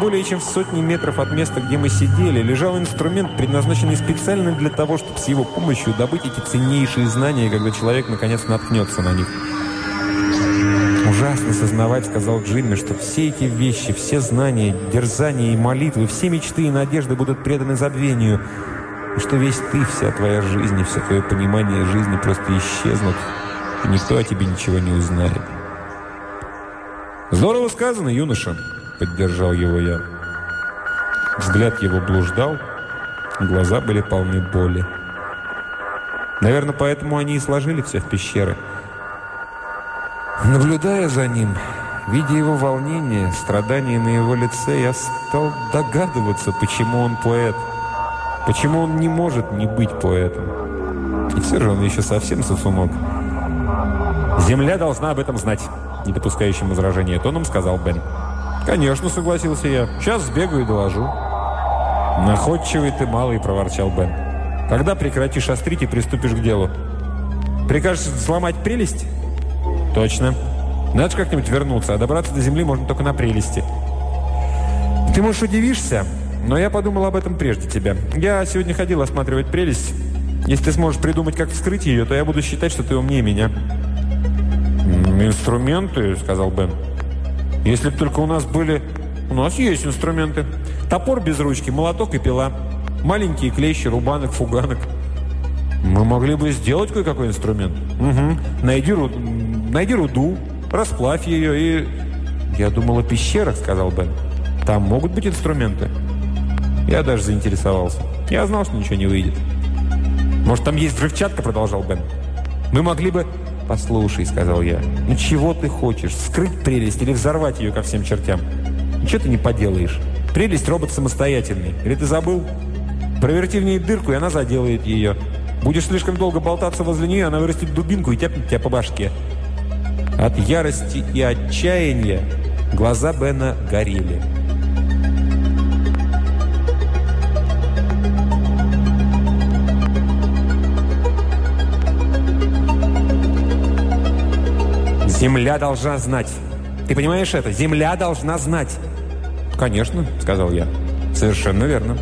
Более чем в сотни метров от места, где мы сидели, лежал инструмент, предназначенный специально для того, чтобы с его помощью добыть эти ценнейшие знания, когда человек наконец наткнется на них. «Ужасно сознавать», — сказал Джимми, «что все эти вещи, все знания, дерзания и молитвы, все мечты и надежды будут преданы забвению, и что весь ты, вся твоя жизнь и все твое понимание жизни просто исчезнут, и никто о тебе ничего не узнает». «Здорово сказано, юноша», — поддержал его я. Взгляд его блуждал, глаза были полны боли. Наверное, поэтому они и сложили все в пещеры — Наблюдая за ним, видя его волнение, страдания на его лице, я стал догадываться, почему он поэт. Почему он не может не быть поэтом? И все же он еще совсем сосунок. «Земля должна об этом знать», – не допускающим возражения тоном сказал Бен. «Конечно», – согласился я. «Сейчас сбегаю и доложу». «Находчивый ты малый», – проворчал Бен. «Когда прекратишь острить и приступишь к делу?» «Прикажешь сломать прелесть?» «Точно. Надо же как-нибудь вернуться, а добраться до земли можно только на прелести». «Ты, можешь, удивишься, но я подумал об этом прежде тебя. Я сегодня ходил осматривать прелесть. Если ты сможешь придумать, как вскрыть ее, то я буду считать, что ты умнее меня». «Инструменты», — сказал Бен. «Если бы только у нас были...» «У нас есть инструменты. Топор без ручки, молоток и пила. Маленькие клещи, рубанок, фуганок». «Мы могли бы сделать кое-какой инструмент». «Угу. Найди, ру... Найди руду, расплавь ее и...» «Я думал о пещерах», — сказал Бен. «Там могут быть инструменты». Я даже заинтересовался. Я знал, что ничего не выйдет. «Может, там есть взрывчатка?» – продолжал Бен. «Мы могли бы...» «Послушай», – сказал я. «Ну чего ты хочешь? Скрыть прелесть или взорвать ее ко всем чертям? Ничего ты не поделаешь. Прелесть – робот самостоятельный. Или ты забыл? Проверти в ней дырку, и она заделает ее. Будешь слишком долго болтаться возле нее, она вырастет дубинку и тяпнет тебя по башке». От ярости и отчаяния глаза Бена горели. Земля должна знать. Ты понимаешь это? Земля должна знать. Конечно, сказал я. Совершенно верно.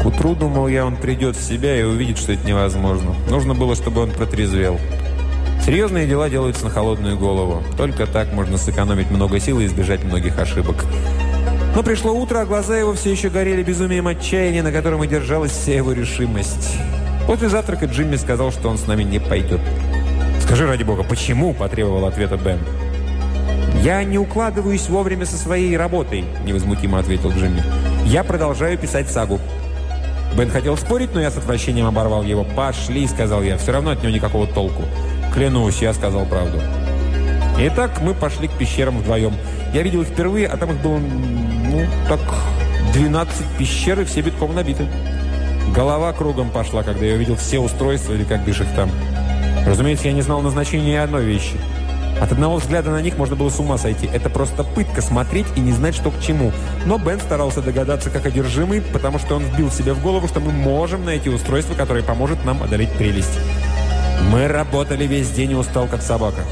К утру, думал я, он придет в себя и увидит, что это невозможно. Нужно было, чтобы он протрезвел. Серьезные дела делаются на холодную голову. Только так можно сэкономить много сил и избежать многих ошибок. Но пришло утро, а глаза его все еще горели безумием отчаяния, на котором и держалась вся его решимость. После завтрака Джимми сказал, что он с нами не пойдет. «Скажи, ради бога, почему?» – потребовал ответа Бен. «Я не укладываюсь вовремя со своей работой», – невозмутимо ответил Джимми. «Я продолжаю писать сагу». Бен хотел спорить, но я с отвращением оборвал его. «Пошли», – сказал я, – «все равно от него никакого толку». «Клянусь, я сказал правду». Итак, мы пошли к пещерам вдвоем. Я видел их впервые, а там их было, ну, так, 12 пещер, и все битком набиты. Голова кругом пошла, когда я увидел все устройства, или как их там. Разумеется, я не знал назначения одной вещи. От одного взгляда на них можно было с ума сойти. Это просто пытка смотреть и не знать, что к чему. Но Бен старался догадаться как одержимый, потому что он вбил себе в голову, что мы можем найти устройство, которое поможет нам одолеть прелесть. Мы работали весь день и устал, как собака.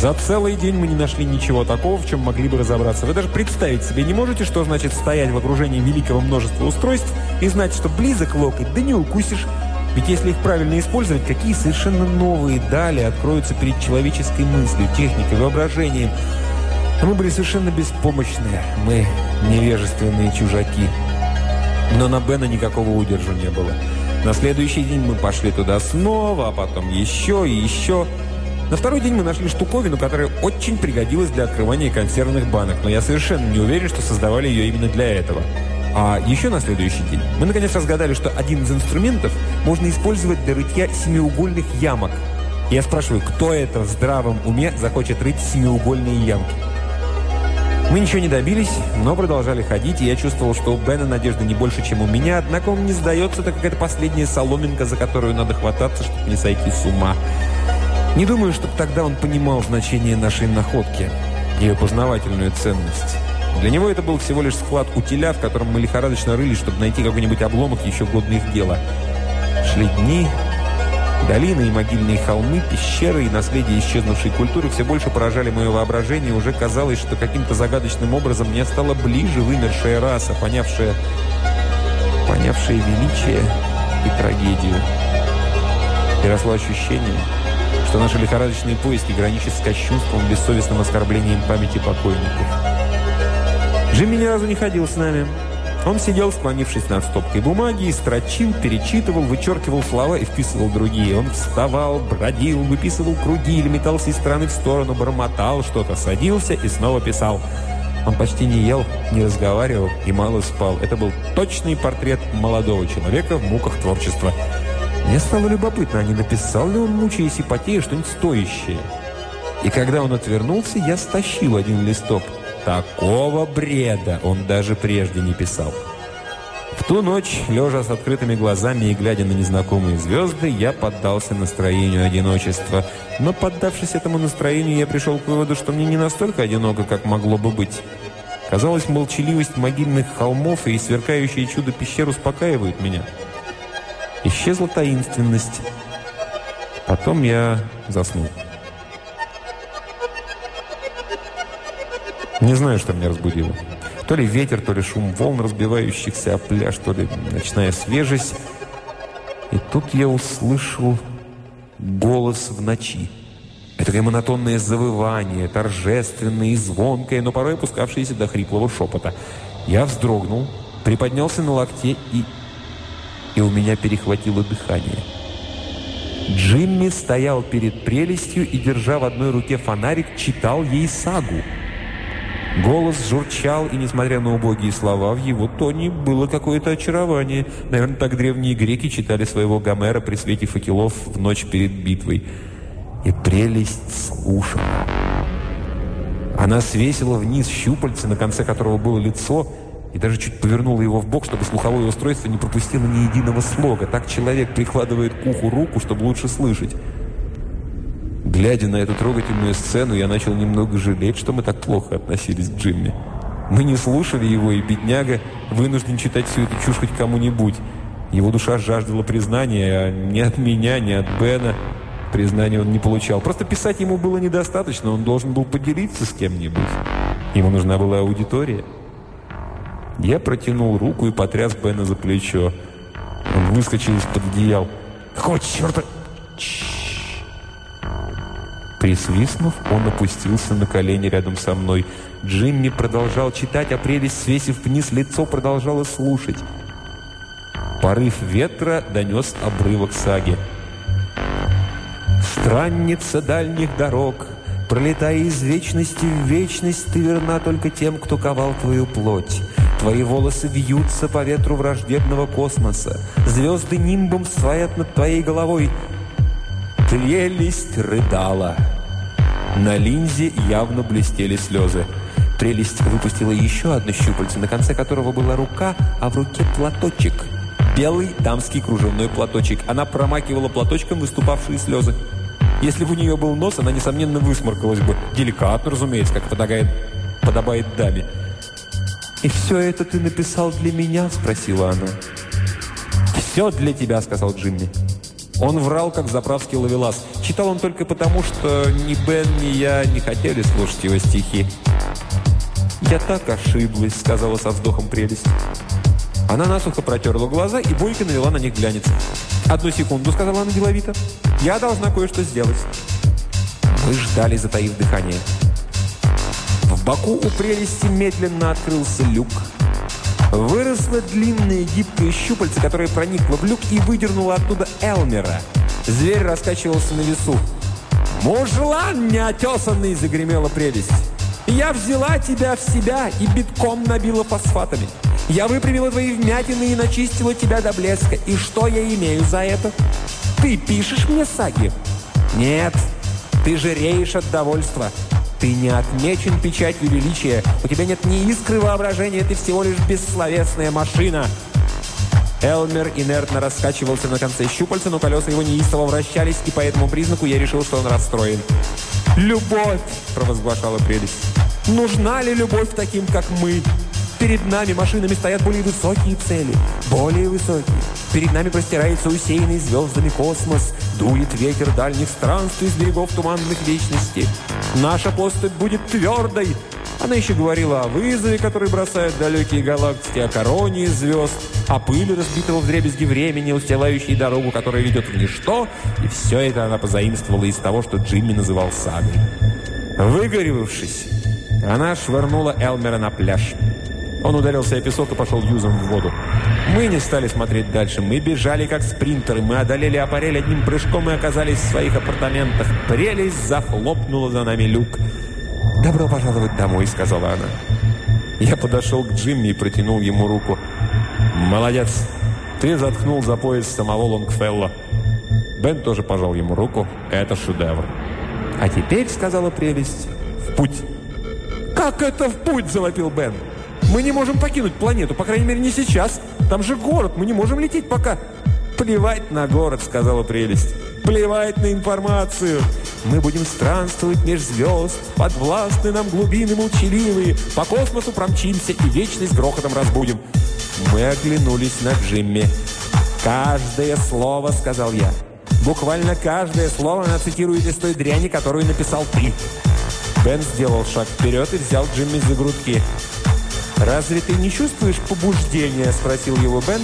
За целый день мы не нашли ничего такого, в чем могли бы разобраться. Вы даже представить себе не можете, что значит стоять в окружении великого множества устройств и знать, что близок локоть, да не укусишь, ведь если их правильно использовать, какие совершенно новые дали откроются перед человеческой мыслью, техникой, воображением. Мы были совершенно беспомощные. Мы невежественные чужаки. Но на Бена никакого удержу не было. На следующий день мы пошли туда снова, а потом еще и еще. На второй день мы нашли штуковину, которая очень пригодилась для открывания консервных банок, но я совершенно не уверен, что создавали ее именно для этого. А еще на следующий день мы наконец разгадали, что один из инструментов можно использовать для рытья семиугольных ямок. Я спрашиваю, кто это в здравом уме захочет рыть семиугольные ямки? Мы ничего не добились, но продолжали ходить, и я чувствовал, что у Бена надежды не больше, чем у меня, однако он не сдается, так как это последняя соломинка, за которую надо хвататься, чтобы не сойти с ума. Не думаю, чтобы тогда он понимал значение нашей находки, ее познавательную ценность. Для него это был всего лишь склад утиля, в котором мы лихорадочно рылись, чтобы найти какой-нибудь обломок еще годный их дела. Шли дни, долины и могильные холмы, пещеры и наследие исчезнувшей культуры все больше поражали мое воображение, уже казалось, что каким-то загадочным образом мне стала ближе вымершая раса, понявшая, понявшая величие и трагедию. И росло ощущение, что наши лихорадочные поиски граничат с кощунством, бессовестным оскорблением памяти покойников. Джимми ни разу не ходил с нами. Он сидел, склонившись над стопкой бумаги, и строчил, перечитывал, вычеркивал слова и вписывал другие. Он вставал, бродил, выписывал круги или метался из стороны в сторону, бормотал что-то, садился и снова писал. Он почти не ел, не разговаривал и мало спал. Это был точный портрет молодого человека в муках творчества. Мне стало любопытно, а не написал ли он, мучаясь и потея, что-нибудь стоящее. И когда он отвернулся, я стащил один листок – Такого бреда он даже прежде не писал. В ту ночь, лежа с открытыми глазами и глядя на незнакомые звезды, я поддался настроению одиночества. Но, поддавшись этому настроению, я пришел к выводу, что мне не настолько одиноко, как могло бы быть. Казалось, молчаливость могильных холмов и сверкающее чудо пещер успокаивают меня. Исчезла таинственность. Потом я заснул. Не знаю, что меня разбудило. То ли ветер, то ли шум волн, разбивающихся о пляж, то ли ночная свежесть. И тут я услышал голос в ночи. Это монотонное завывание, торжественное и звонкое, но порой опускавшееся до хриплого шепота. Я вздрогнул, приподнялся на локте и... И у меня перехватило дыхание. Джимми стоял перед прелестью и, держа в одной руке фонарик, читал ей сагу. Голос журчал, и, несмотря на убогие слова, в его тоне было какое-то очарование. Наверное, так древние греки читали своего Гомера при свете факелов в ночь перед битвой. И прелесть слушала. Она свесила вниз щупальце, на конце которого было лицо, и даже чуть повернула его в бок, чтобы слуховое устройство не пропустило ни единого слога. Так человек прикладывает к уху руку, чтобы лучше слышать. Глядя на эту трогательную сцену, я начал немного жалеть, что мы так плохо относились к Джимми. Мы не слушали его, и бедняга вынужден читать всю эту чушь хоть кому-нибудь. Его душа жаждала признания, а ни от меня, ни от Бена признания он не получал. Просто писать ему было недостаточно, он должен был поделиться с кем-нибудь. Ему нужна была аудитория. Я протянул руку и потряс Бена за плечо. Он выскочил из-под одеял. «Какого черта?» Чш Присвистнув, он опустился на колени рядом со мной. Джимми продолжал читать, а прелесть, свесив вниз лицо, продолжала слушать. Порыв ветра донес обрывок саги. «Странница дальних дорог, пролетая из вечности в вечность, ты верна только тем, кто ковал твою плоть». Твои волосы вьются по ветру враждебного космоса. Звезды нимбом стоят над твоей головой. Прелесть рыдала. На линзе явно блестели слезы. Прелесть выпустила еще одно щупальце, на конце которого была рука, а в руке платочек. Белый дамский кружевной платочек. Она промакивала платочком выступавшие слезы. Если бы у нее был нос, она, несомненно, высморкалась бы. Деликатно, разумеется, как подобает, подобает даме. «И все это ты написал для меня?» – спросила она. «Все для тебя», – сказал Джимми. Он врал, как заправский ловелас. Читал он только потому, что ни Бен, ни я не хотели слушать его стихи. «Я так ошиблась», — сказала со вздохом прелесть. Она насухо протерла глаза и бойко навела на них глянец. «Одну секунду», — сказала она деловито. «Я должна кое-что сделать». Мы ждали, затаив дыхание. В боку у прелести медленно открылся люк. Выросло длинное гибкое щупальце, которое проникло в люк и выдернуло оттуда Элмера. Зверь раскачивался на весу. «Мужлан неотесанный!» – загремела прелесть. «Я взяла тебя в себя и битком набила фосфатами. Я выпрямила твои вмятины и начистила тебя до блеска. И что я имею за это? Ты пишешь мне саги?» «Нет, ты жиреешь от довольства. Ты не отмечен печатью величия. У тебя нет ни искры воображения, ты всего лишь бессловесная машина. Элмер инертно раскачивался на конце щупальца, но колеса его неистово вращались, и по этому признаку я решил, что он расстроен. «Любовь!» – провозглашала прелесть. «Нужна ли любовь таким, как мы?» Перед нами машинами стоят более высокие цели, более высокие. Перед нами простирается усеянный звездами космос, дует ветер дальних странствий с берегов туманных вечностей. Наша поступь будет твердой. Она еще говорила о вызове, который бросают далекие галактики, о короне звезд, о пыли разбитого в дребезги времени, устилающей дорогу, которая ведет в ничто, и все это она позаимствовала из того, что Джимми называл сагой. Выгоревавшись, она швырнула Элмера на пляж. Он ударился о песок и пошел юзом в воду. Мы не стали смотреть дальше. Мы бежали, как спринтеры. Мы одолели аппарель одним прыжком и оказались в своих апартаментах. Прелесть захлопнула за нами люк. «Добро пожаловать домой», — сказала она. Я подошел к Джимми и протянул ему руку. «Молодец! Ты заткнул за пояс самого Лонгфелла». Бен тоже пожал ему руку. «Это шедевр». «А теперь», — сказала прелесть, — «в путь». «Как это в путь?» — завопил Бен. Мы не можем покинуть планету, по крайней мере, не сейчас. Там же город, мы не можем лететь пока». «Плевать на город», — сказала прелесть. «Плевать на информацию. Мы будем странствовать меж звезд, подвластны нам глубины молчаливые, по космосу промчимся и вечность грохотом разбудим». Мы оглянулись на Джимми. «Каждое слово», — сказал я. «Буквально каждое слово она цитирует из той дряни, которую написал ты». Бен сделал шаг вперед и взял Джимми за грудки. «Разве ты не чувствуешь побуждения?» – спросил его Бен.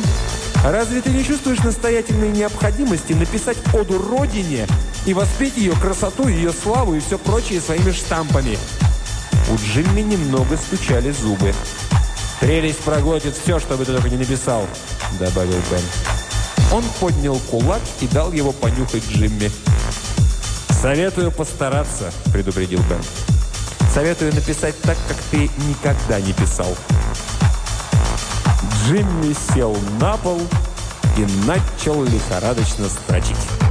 «Разве ты не чувствуешь настоятельной необходимости написать оду Родине и воспеть ее красоту, ее славу и все прочее своими штампами?» У Джимми немного стучали зубы. «Прелесть проглотит все, что бы ты только не написал», – добавил Бен. Он поднял кулак и дал его понюхать Джимми. «Советую постараться», – предупредил Бен. «Советую написать так, как ты никогда не писал». Джимми сел на пол и начал лихорадочно строчить.